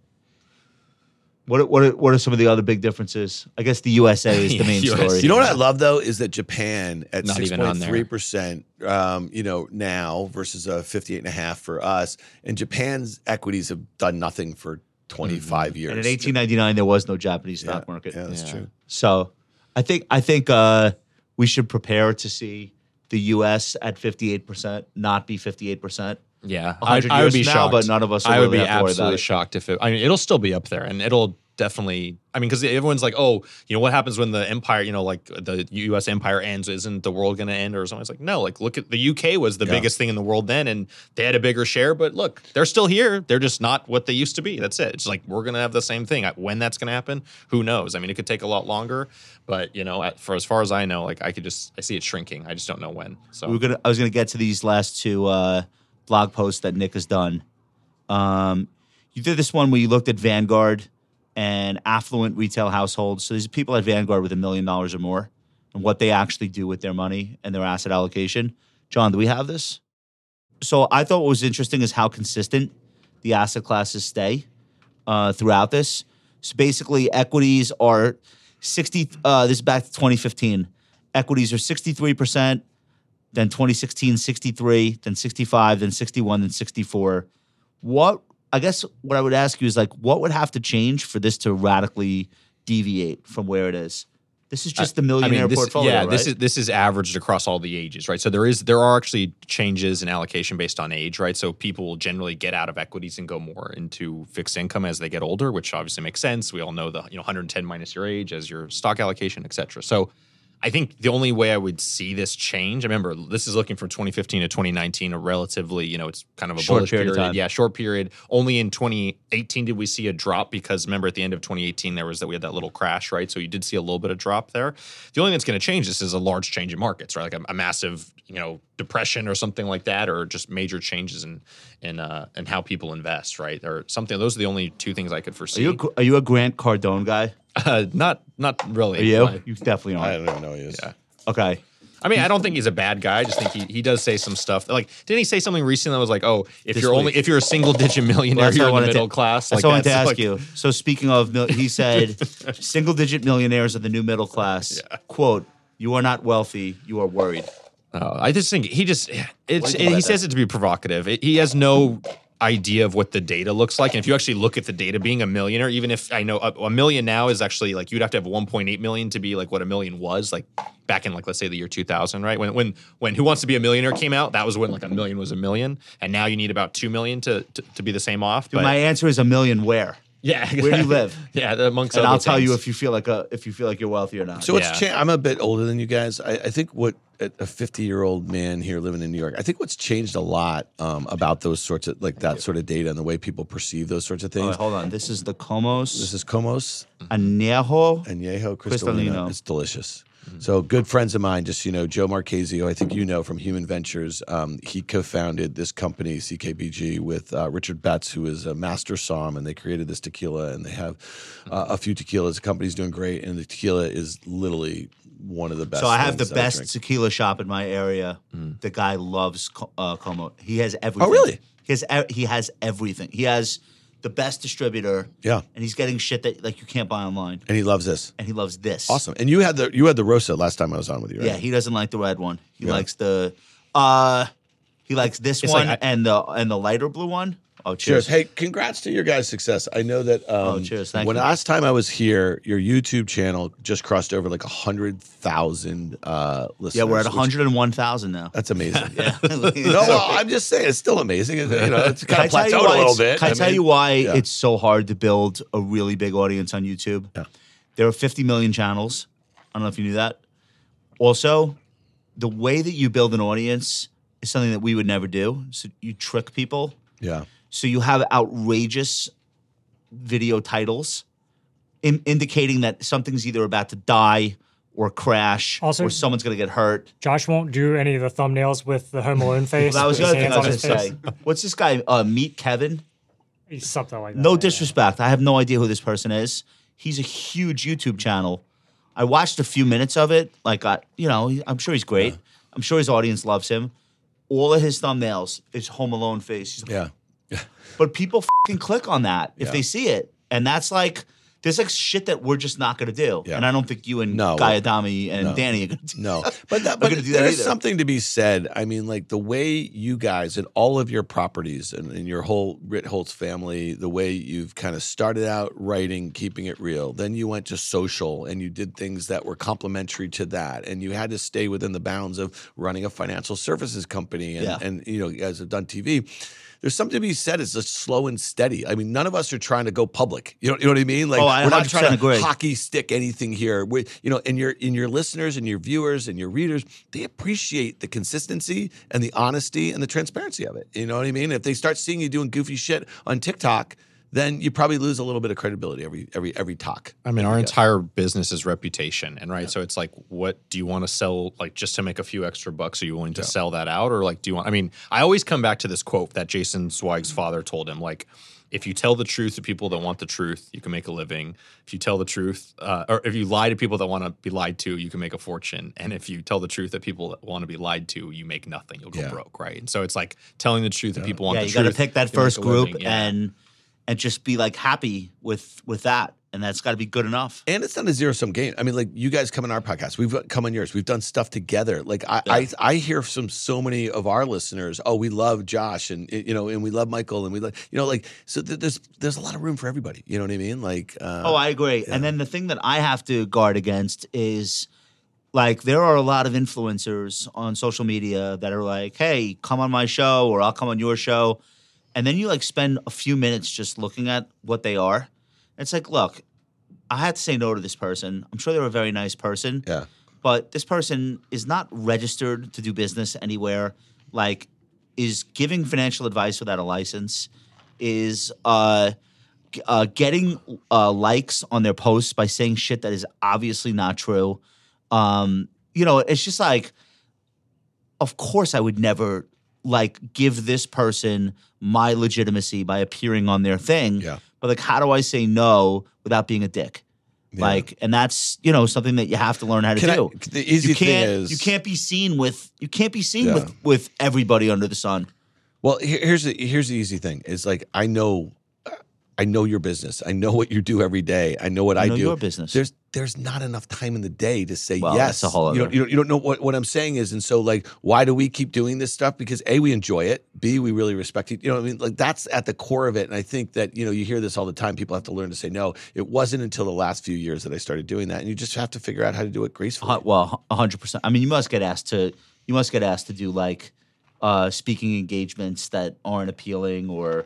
What are- what are, what are some of the other big differences? I guess the USA is the main USA. story. You know what I love though is that Japan at Not six even on point there. three percent, um, you know, now versus a fifty eight and a half for us, and Japan's equities have done nothing for twenty five years. And in 1899, there was no Japanese yeah, stock market. yeah, that's Yeah. true. So I think I think uh, we should prepare to see the U.S. at 58 percent, not be 58 percent. Yeah, 100 I, I would be now, shocked. but none of us will I would really be have to absolutely it. shocked if it. I mean, it'll still be up there, and it'll definitely. I mean, because everyone's like, oh, you know, what happens when the empire, you know, like the U.S. empire ends? Isn't the world going to end or something? It's like, no. Like, look at the U.K. was the Yeah. biggest thing in the world then, and they had a bigger share. But look, they're still here. They're just not what they used to be. That's it. It's like we're going to have the same thing. When that's going to happen, who knows? I mean, it could take a lot longer, but you know, at- for as far as I know, like I could just I see it shrinking. I just don't know when. So We were gonna. I was gonna get to these last two uh, blog posts that Nick has done. Um, you did this one where you looked at Vanguard and affluent retail households. So these are people at Vanguard with a million dollars or more, and what they actually do with their money and their asset allocation. John, do we have this? So I thought what was interesting is how consistent the asset classes stay uh, throughout this. So basically, equities are 60. Uh, this is back to 2015. Equities are 63 percent then 2016 63 then 65 then 61 then 64 what i guess what i would ask you is like what would have to change for this to radically deviate from where it is this is just the millionaire this, portfolio Yeah, right? this is this is averaged across all the ages, right? So there is there are actually changes in allocation based on age, right? So people will generally get out of equities and go more into fixed income as they get older, which obviously makes sense. We all know the you know 110 minus your age as your stock allocation, et cetera. So I think the only way I would see this change, I remember this is looking from 2015 to 2019, a relatively, you know, it's kind of a Short period period. Yeah, short period. Only in 2018 did we see a drop because remember at the end of 2018 there was that we had that little crash, right? So you did see a little bit of drop there. The only thing that's going to change this is a large change in markets, right? Like a, a massive, you know, depression or something like that, or just major changes in in uh, in how people invest, right? Or something. Those are the only two things I could are foresee. you, a, are you a grant cardone guy uh, not not really. are you but- you definitely aren't i don't even know who he is. Yeah. okay I mean, I don't think he's a bad guy. I just think he, he does say some stuff. Like, didn't he say something recently that was like, "Oh, if This you're only if you're a single digit millionaire, Well, that's what I you're in the wanted to- middle class." That's like, what I wanted to that's ask like- you. So speaking of, he said, single digit millionaires are the new middle class. Quote, you are not wealthy, you are worried. Oh, I just think he just it's do you think he about says it to be provocative. It, he has no idea of what the data looks like. And if you actually look at the data, being a millionaire, even if I know a, a million now is actually like you'd have to have 1.8 million to be like what a million was like back in like let's say the year 2000, right? When when when Who Wants to Be a Millionaire came out, that was when like a million was a million, and now you need about two million to to, to be the same off. But My answer is a million where? yeah, Where do you live? Yeah, amongst And other I'll tell you if you feel like a if you feel like you're wealthy or not. So what's Yeah. changed? I'm a bit older than you guys. I, I think what a- a 50 year old man here living in New York. I think what's changed a lot um, about those sorts of like that sort of data and the way people perceive those sorts of things. wait, hold on. This is the Komos This is Komos Añejo. and Yeho Cristalino. Cristalino. It's delicious. So good friends of mine, just you know, Joe Marchese, I think you know from Human Ventures. Um, he co-founded this company, CKBG, with uh, Richard Betts, who is a master som, and they created this tequila, and they have uh, a few tequilas. The company's doing great, and the tequila is literally one of the best. So I have the things that I best drink. tequila shop in my area. The guy loves uh, Como. He has everything. Oh, really? He has e- he has everything. He has the best distributor. Yeah. and he's getting shit that like you can't buy online. and he loves this. And he loves this. Awesome. And you had the you had the Rosa last time I was on with you, right? Yeah, he doesn't like the red one. He Yeah. likes the uh he likes this It's one like I- and the and the lighter blue one. Oh, Cheers. cheers. Hey, congrats to your guys' success. I know that um, Oh, cheers. Thank when you. last time I was here, your YouTube channel just crossed over like 100,000 uh, listeners. Yeah, we're at which- 101,000 now. That's amazing. Yeah. no, well, I'm just saying it's still amazing. You know, it's kind of plateaued a little bit. Can I, I tell mean, you why yeah. it's so hard to build a really big audience on YouTube? Yeah. There are 50 million channels. I don't know if you knew that. Also, the way that you build an audience is something that we would never do. So you trick people. Yeah. So you have outrageous video titles in, indicating that something's either about to die or crash Also- or someone's going to get hurt. Josh won't do any of the thumbnails with the Home Alone face. That was the other thing I was going to say. What's this guy? Uh, Meet Kevin? He's something like that. No yeah. disrespect. I have no idea who this person is. He's a huge YouTube channel. I watched a few minutes of it. Like, I, you know, I'm sure he's great. I'm sure his audience loves him. All of his thumbnails is Home Alone face. He's like, Yeah. But people fucking click on that if Yeah. they see it, and that's like there's like shit that we're just not gonna do, Yeah. and I don't think you and No. Guy Adami and No. Danny are gonna do. No, but that, but gonna do that there's something to be said. I mean, like the way you guys and all of your properties and, and your whole Ritholtz family, the way you've kind of started out writing, keeping it real, then you went to social and you did things that were complementary to that, and you had to stay within the bounds of running a financial services company, and, Yeah. and you know, you guys have done TV. There's something to be said. It's just slow and steady. I mean, none of us are trying to go public. You know, you know what I mean? Like Oh, I we're not 100% trying to agree. hockey stick anything here. We, you know, and your and your listeners and your viewers and your readers, they appreciate the consistency and the honesty and the transparency of it. You know what I mean? If they start seeing you doing goofy shit on TikTok, then you probably lose a little bit of credibility every every every talk. I mean, our entire business is reputation, and right. So it's like, what do you want to sell? Like, just to make a few extra bucks, are you willing to sell that out, or like, do you want? I mean, I always come back to this quote that Jason Zweig's father told him, like. If you tell the truth to people that want the truth, you can make a living. If you tell the truth, uh, or if you lie to people that want to be lied to, you can make a fortune. And if you tell the truth that people that want to be lied to, you make nothing. You'll go Yeah. broke, right? And so it's like telling the truth that people want Yeah, the you truth. got to pick that first group living. Yeah. and and just be like happy with with that, and that's got to be good enough. And it's not a zero sum game. I mean, like you guys come on our podcast, we've come on yours, we've done stuff together. Like I, I, I hear from so many of our listeners, oh, we love Josh, and you know, and we love Michael, and we love, you know, like so. Th- there's there's a lot of room for everybody. You know what I mean? Like, uh, Oh, I agree. And then the thing that I have to guard against is like there are a lot of influencers on social media that are like, "Hey, come on my show or I'll come on your show." And then you like spend a few minutes just looking at what they are. It's like, "Look, I had to say no to this person. I'm sure they're a very nice person, yeah, but this person is not registered to do business anywhere. Like, is giving financial advice without a license, is uh, uh, getting uh, likes on their posts by saying shit that is obviously not true. Um, you know, it's just like, of course, I would never like give this person my legitimacy by appearing on their thing. Yeah. But like, how do I say no without being a dick? Yeah. Like, and that's you know something that you have to learn how to Can I- do. the easy you thing can't is- you can't be seen with you can't be seen Yeah. with with everybody under the sun. Well, here's the here's the easy thing. Is like I know, I know your business. I know what you do every day. I know what I, know do. your business. There's there's not enough time in the day to say Well, yes. that's a whole you, don't, you, don't, you don't know what, what I'm saying is, and so like, why do we keep doing this stuff? Because a we enjoy it. B we really respect it. You know what I mean? Like that's at the core of it. And I think that you know you hear this all the time. People have to learn to say no. It wasn't until the last few years that I started doing that, and you just have to figure out how to do it gracefully. Well, hundred percent. I mean, you must get asked to you must get asked to do like uh speaking engagements that aren't appealing or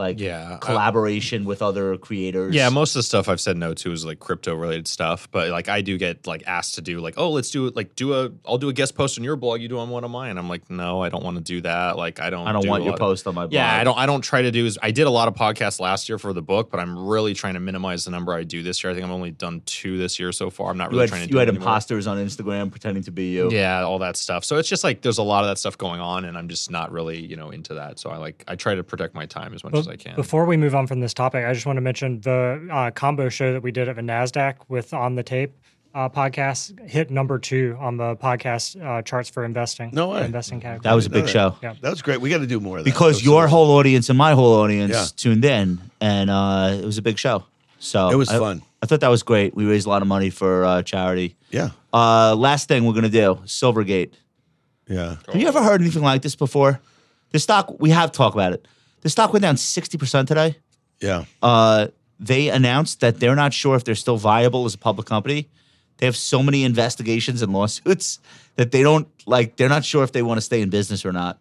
like Yeah, uh, collaboration with other creators. Yeah, most of the stuff I've said no to is like crypto related stuff, but like I do get like asked to do like, oh, let's do it. Like do a, I'll do a guest post on your blog. You do on one of mine. I'm like, no, I don't want to do that. Like I don't. I don't do want your of- post on my blog. Yeah, I don't. I don't try to do. Is I did a lot of podcasts last year for the book, but I'm really trying to minimize the number I do this year. I think I've only done two this year so far. I'm not You really had trying to. you do had it anymore. imposters on Instagram pretending to be you. Yeah, all that stuff. So it's just like there's a lot of that stuff going on, and I'm just not really you know into that. So I like I try to protect my time as much Well, as I can. Before we move on from this topic, I just want to mention the uh, combo show that we did at the NASDAQ with On the Tape uh, podcast hit number two on the podcast uh, charts for investing. No way. Investing category. That was a big know that. show. Yeah. That was great. We got to do more of that. Because That your awesome. whole audience and my whole audience Yeah. tuned in, and uh, it was a big show. So It was I- fun. I thought that was great. We raised a lot of money for uh, charity. yeah, Uh, last thing we're gonna do, Silvergate. yeah. Have you ever heard anything like this before? The stock, we have talked about it. The stock went down 60% today. Yeah. Uh, they announced that they're not sure if they're still viable as a public company. They have so many investigations and lawsuits that they don't like, they're not sure if they want to stay in business or not.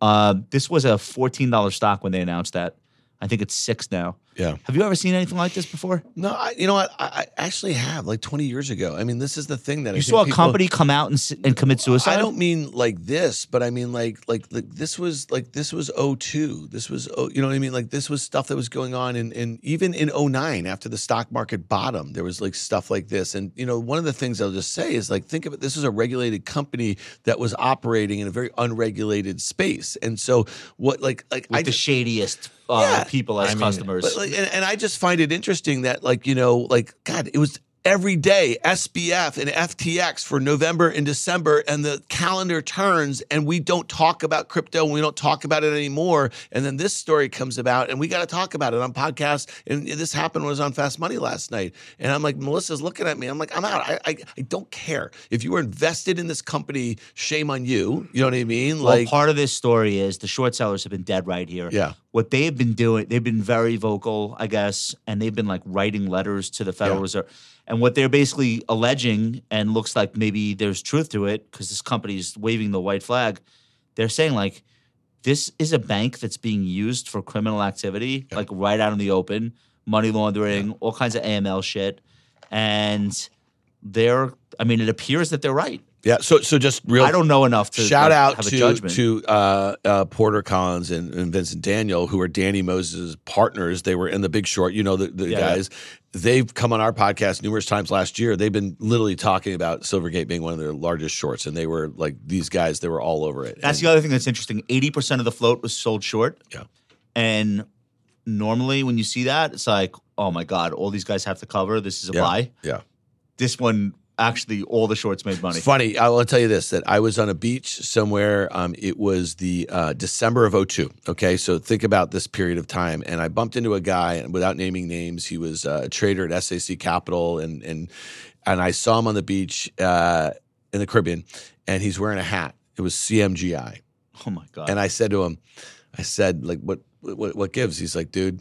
Uh, this was a $14 stock when they announced that. I think it's six now. Yeah. Have you ever seen anything like this before? No, I, you know what? I, I actually have like 20 years ago. I mean, this is the thing that I You think saw a people- company come out and, and commit suicide? I don't mean like this, but I mean like like like this was like this was 02. This was oh, you know what I mean? Like this was stuff that was going on and and even in 09 after the stock market bottom, there was like stuff like this. And you know, one of the things I'll just say is like think of it this is a regulated company that was operating in a very unregulated space. And so what like like With I the shadiest uh, Yeah. people as I mean, customers. And, and I just find it interesting that, like, you know, like, God, it was every day SBF and FTX for November and December, and the calendar turns, and we don't talk about crypto, and we don't talk about it anymore. And then this story comes about, and we got to talk about it on podcast. And this happened when I was on Fast Money last night, and I'm like, Melissa's looking at me. I'm like, I'm out. I I, I don't care if you were invested in this company. Shame on you. You know what I mean? Well, Like, part of this story is the short sellers have been dead right here. Yeah. What they've been doing, they've been very vocal, I guess, and they've been like writing letters to the Federal Yeah. Reserve. And what they're basically alleging, and looks like maybe there's truth to it, because this company is waving the white flag. They're saying like, this is a bank that's being used for criminal activity, like right out in the open, money laundering, all kinds of AML shit, and they're. I mean, it appears that they're right. Yeah. So so just real. I don't know enough to Shout like, out to to uh, uh, Porter Collins and, and Vincent Daniel, who are Danny Moses' partners. They were in The Big Short. You know the, the Yeah, guys. They've come on our podcast numerous times last year. They've been literally talking about Silvergate being one of their largest shorts, and they were like these guys. They were all over it. That's And- the other thing that's interesting. Eighty percent of the float was sold short. Yeah. And normally when you see that, it's like, oh my god, all these guys have to cover. This is a yeah, buy. Yeah. This one actually, all the shorts made money. It's funny. I will tell you this: that I was on a beach somewhere. Um, it was the uh, December of 02. Okay, so think about this period of time, and I bumped into a guy, and without naming names, he was uh, a trader at SAC Capital, and and and I saw him on the beach uh, in the Caribbean, and he's wearing a hat. It was CMGI, Oh my god. and I said to him, I said, like, what what what gives? He's like, dude.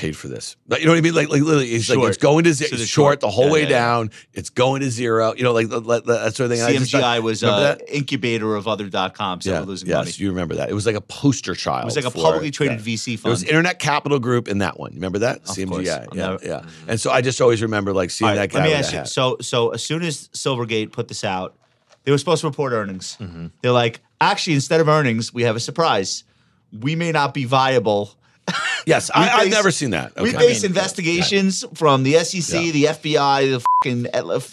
Paid for this, Like, you know what I mean? Like, like literally, he's like, it's going to zero, So short, the whole Yeah, way yeah, down. It's going to zero. You know, like the, that sort of thing. And I just CMGI was uh, that? incubator of other dot coms that yeah, were losing yes, money. you remember that. It was like a poster child. It was like a publicly traded yeah. VC There was. Internet Capital Group in that one. You remember that? CMGI. course. Yeah, never- yeah. And so I just always remember like seeing right, that guy. let me ask you. So, so as soon as Silvergate put this out, they were supposed to report earnings. Mm-hmm. They're like, actually, instead of earnings, we have a surprise. We may not be viable. yes, I, I've never seen that. We Okay. face investigations from the SEC, Yeah. the FBI, the fucking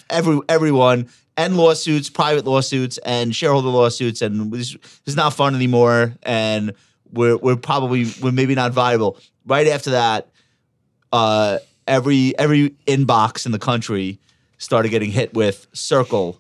every everyone, and lawsuits, private lawsuits, and shareholder lawsuits, and this, this is not fun anymore. And we're we're probably we're maybe not viable. Right after that, uh, every every inbox in the country started getting hit with Circle,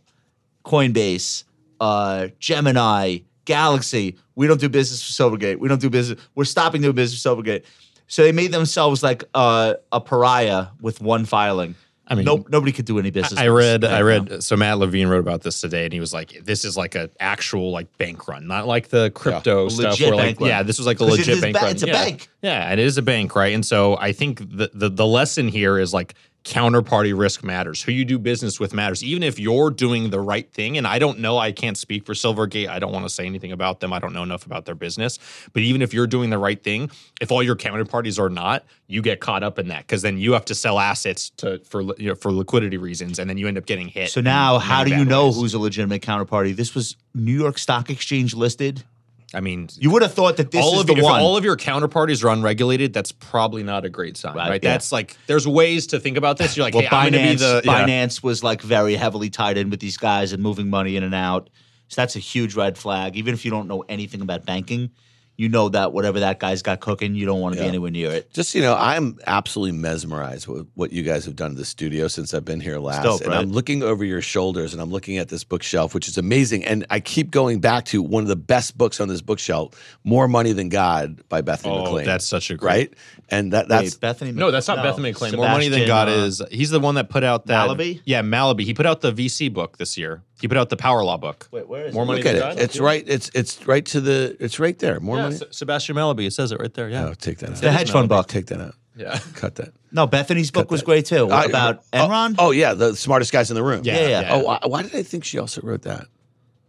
Coinbase, uh, Gemini, Galaxy. We don't do business for Silvergate. We don't do business. We're stopping doing business for Silvergate. So they made themselves like uh, a pariah with one filing. I mean, nope, nobody could do any business. I with read, I read. now. So Matt Levine wrote about this today, and he was like, "This is like an actual like bank run, not like the crypto A stuff where like, run. yeah, this was like a legit bank ba- run. it's a yeah. bank. Yeah, and it is a bank, right? And so I think the, the the lesson here is like counterparty risk matters. Who you do business with matters, even if you're doing the right thing. And I don't know, I can't speak for Silvergate. I don't want to say anything about them. I don't know enough about their business. But even if you're doing the right thing, if all your counterparties are not, you get caught up in that because then you have to sell assets to for you know, for liquidity reasons, and then you end up getting hit. So now, how do you know ways. who's a legitimate counterparty? This was New York Stock Exchange listed. I mean, You would have thought that this all is of the your, if one. all of your counterparties are unregulated, that's probably not a great sign, Right, right? yeah. That's like there's ways to think about this. You're like, well, hey, Binance, the yeah. Binance was like very heavily tied in with these guys and moving money in and out. So that's a huge red flag. Even if you don't know anything about banking, you know that whatever that guy's got cooking, you don't want to Yeah. be anywhere near it. Just you know, I'm absolutely mesmerized with what you guys have done to the studio since I've been here last. dope, and right? I'm looking over your shoulders and I'm looking at this bookshelf, which is amazing. And I keep going back to one of the best books on this bookshelf, "More Money Than God" by Bethany Oh, McLean. that's such a great. right. And that that's Wait, Bethany. No, that's not no, Bethany McLean. More money than God uh, is. He's the one that put out that Mallaby? Yeah, Mallaby. He put out the VC book this year. He put out the Power Law book. Wait, where is More it? money look at than it. God. It's right. It's it's right to the. It's right there. More Yeah, money. Se- Sebastian Mallaby. It says it right there. Yeah. Oh, take that out. The hedge fund book. Take that out. Yeah. Cut that. No, Bethany's book was great too. I- about oh, Enron. Oh, yeah, the smartest guys in the room. Yeah, Yeah, yeah. yeah. Oh, why, why did I think she also wrote that?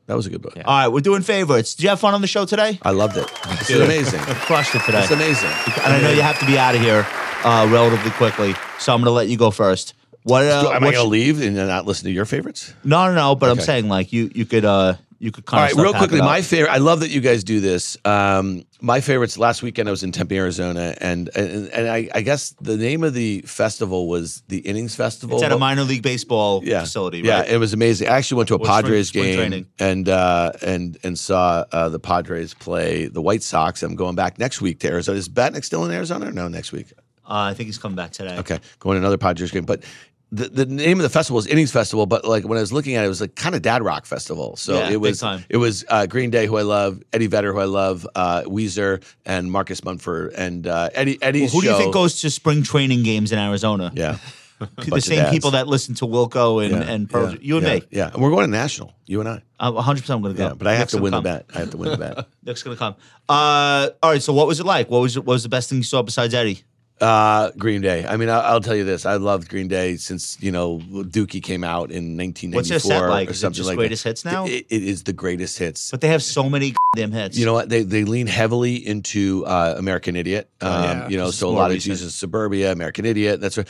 That was a good book. Yeah. All right, we're doing favorites. Did you have fun on the show today? I loved it. This is amazing. We crushed it today. It's amazing. And I know you have to be out of here uh, relatively quickly, so I'm going to let you go first. What? Uh, Am I going to leave and not listen to your favorites? No, no, no. But I'm saying like you, you could, uh, you could kind All right, real quickly, my favorite. I love that you guys do this. Um, my favorites. Last weekend, I was in Tempe, Arizona, and and, and I, I guess the name of the festival was the Innings Festival. It's at a minor league baseball yeah. facility, Yeah, it was amazing. I actually went to a Padres spring game training. and uh, and and saw uh, the Padres play the White Sox. I'm going back next week to Arizona. Is Batnick still in Arizona or no? Next week. uh, I think he's coming back today. Okay, going to another Padres game. But the, the name of the festival is Innings Festival, but like when I was looking at it, it was like kind of dad rock festival. So Yeah, it was time. it was uh, Green Day, who I love, Eddie Vedder, who I love, uh, Weezer, and Marcus Mumford, and uh, Eddie Eddie's Who do you think goes to spring training games in Arizona? Yeah, the same people that listen to Wilco and, Yeah, and Pearl- yeah, you and yeah, me. Yeah, and we're going to national. You and I. I'm 100 percent I'm going to go. Yeah, but I have Nick's to win the bet. I have to win the bet. Nick's going to come. Uh, all right. So what was it like? What was what was the best thing you saw besides Eddie? Uh, Green Day. I mean, I, I'll tell you this: I loved Green Day since you know Dookie came out in 1994 What's their set like? or Is it something just like greatest that. hits now? It, it is the greatest hits. But they have so many damn hits. You know what? They they lean heavily into uh, American Idiot. Um, yeah. You know, so a lot of recent. Jesus Suburbia, American Idiot. That's what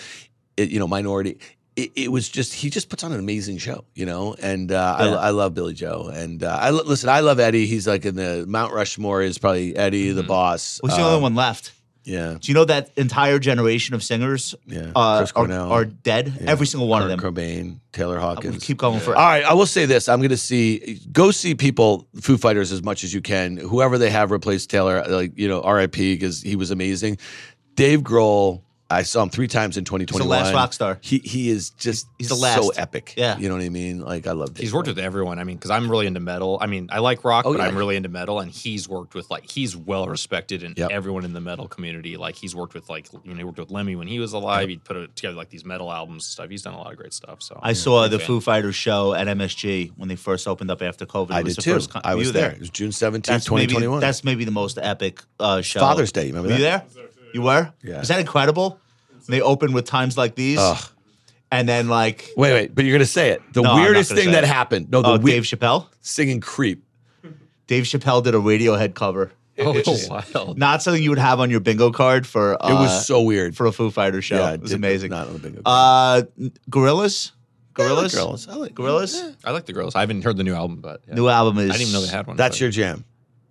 it, you know, Minority. It, it was just he just puts on an amazing show, you know, and uh, Yeah. I, I love Billie Joe, and uh, I listen. I love Eddie. He's like in the Mount Rushmore is probably Eddie the boss. What's the only one left? Yeah, Do you know that entire generation of singers Yeah. uh, Chris are, Cornell. are dead? Yeah. Every single one Kurt of them. Cobain, Taylor We Hawkins. keep going for All right, I will say this: I'm going to see, go see people, Foo Fighters, as much as you can. Whoever they have replaced Taylor, like you know, R.I.P. because he was amazing. Dave Grohl, I saw him three times in 2021. last rock star. He he is just He's the last. so epic. Yeah. you know what I mean. Like I love. Dave He's worked Grohl. with everyone. I mean, because I'm really into metal. I mean, I like rock, Oh, but yeah. I'm really into metal, and he's worked with like he's well respected in Yep. everyone in the metal community. Like he's worked with like you know he worked with Lemmy when he was alive. He put it together like these metal albums and stuff. He's done a lot of great stuff. So I saw the fan. Foo Fighters show at MSG when they first opened up after COVID. I was did the too. first con- I was you there. It was June 17th, That's maybe 2021. that's maybe the most epic uh, show. Father's Day. Remember Were you there? You were. Yeah. Was that incredible? And They opened with times like these, Ugh. and then like Wait, wait, but you're going to say it. The No, I'm not weirdest gonna thing say that it. happened. No, the oh, we- Dave Chappelle. singing "Creep." Dave Chappelle did a Radiohead cover. Oh, Which is wild. Not something you would have on your bingo card for. Uh, It was so weird. for a Foo Fighter show. yeah, it was did- amazing. Not on the bingo. Uh, Gorillaz. Gorillaz. Gorillaz. I like Gorillaz. I like the girls. I haven't heard the new album, but yeah. New album is. I didn't even know they had one. That's but- your jam.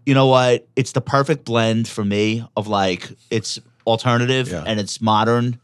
You know what? It's the perfect blend for me of like it's alternative Yeah. and it's modern,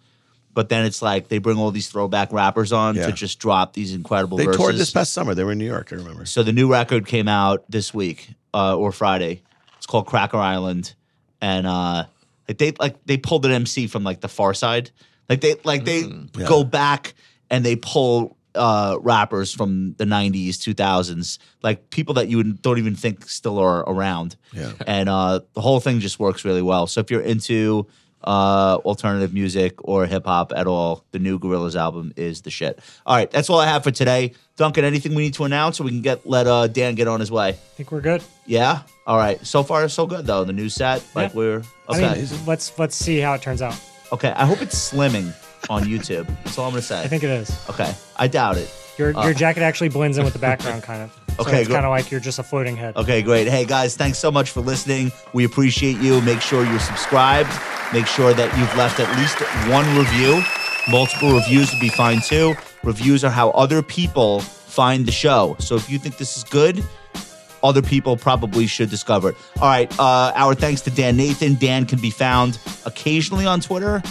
but then it's like they bring all these throwback rappers on Yeah. to just drop these incredible They verses. toured this past summer. They were in New York. I remember. so the new record came out this week uh, or Friday. It's called Cracker Island, and uh, like they like they pulled an MC from like the Pharcyde. Like they like they Mm, yeah. go back and they pull uh, rappers from the '90s, 2000s, like people that you don't even think still are around. Yeah. and uh, the whole thing just works really well. So if you're into uh, alternative music or hip hop at all, the new Gorillaz album is the shit. All right, that's all I have for today. Duncan, anything we need to announce, or we can get let uh, Dan get on his way? I think we're good. Yeah. All right. So far, so good though. The new set, like Yeah. we're I okay. mean, let's let's see how it turns out. okay. I hope it's slimming on YouTube. That's all I'm gonna say. I think it is. Okay. I doubt it. Your your jacket actually blends in with the background, kind of. So Uh. Okay, it's kind of like you're just a floating head. Okay, great. Hey guys, thanks so much for listening. We appreciate you. Make sure you're subscribed. Make sure that you've left at least one review. Multiple reviews would be fine too. Reviews are how other people find the show. So if you think this is good, other people probably should discover it. All right. Uh, our thanks to Dan Nathan. Dan can be found occasionally on Twitter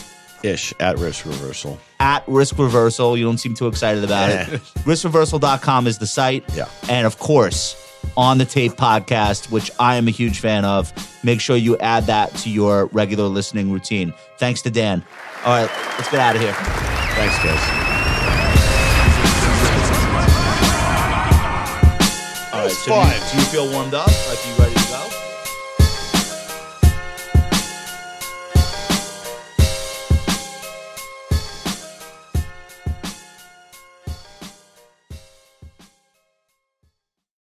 Ish at risk reversal. at Risk Reversal. You don't seem too excited about it. RiskReversal.com is the site. Yeah. And of course, on the tape podcast, which I am a huge fan of. Make sure you add that to your regular listening routine. Thanks to Dan. All right, let's get out of here. Thanks, guys. All right, so do you, do you feel warmed up? Like you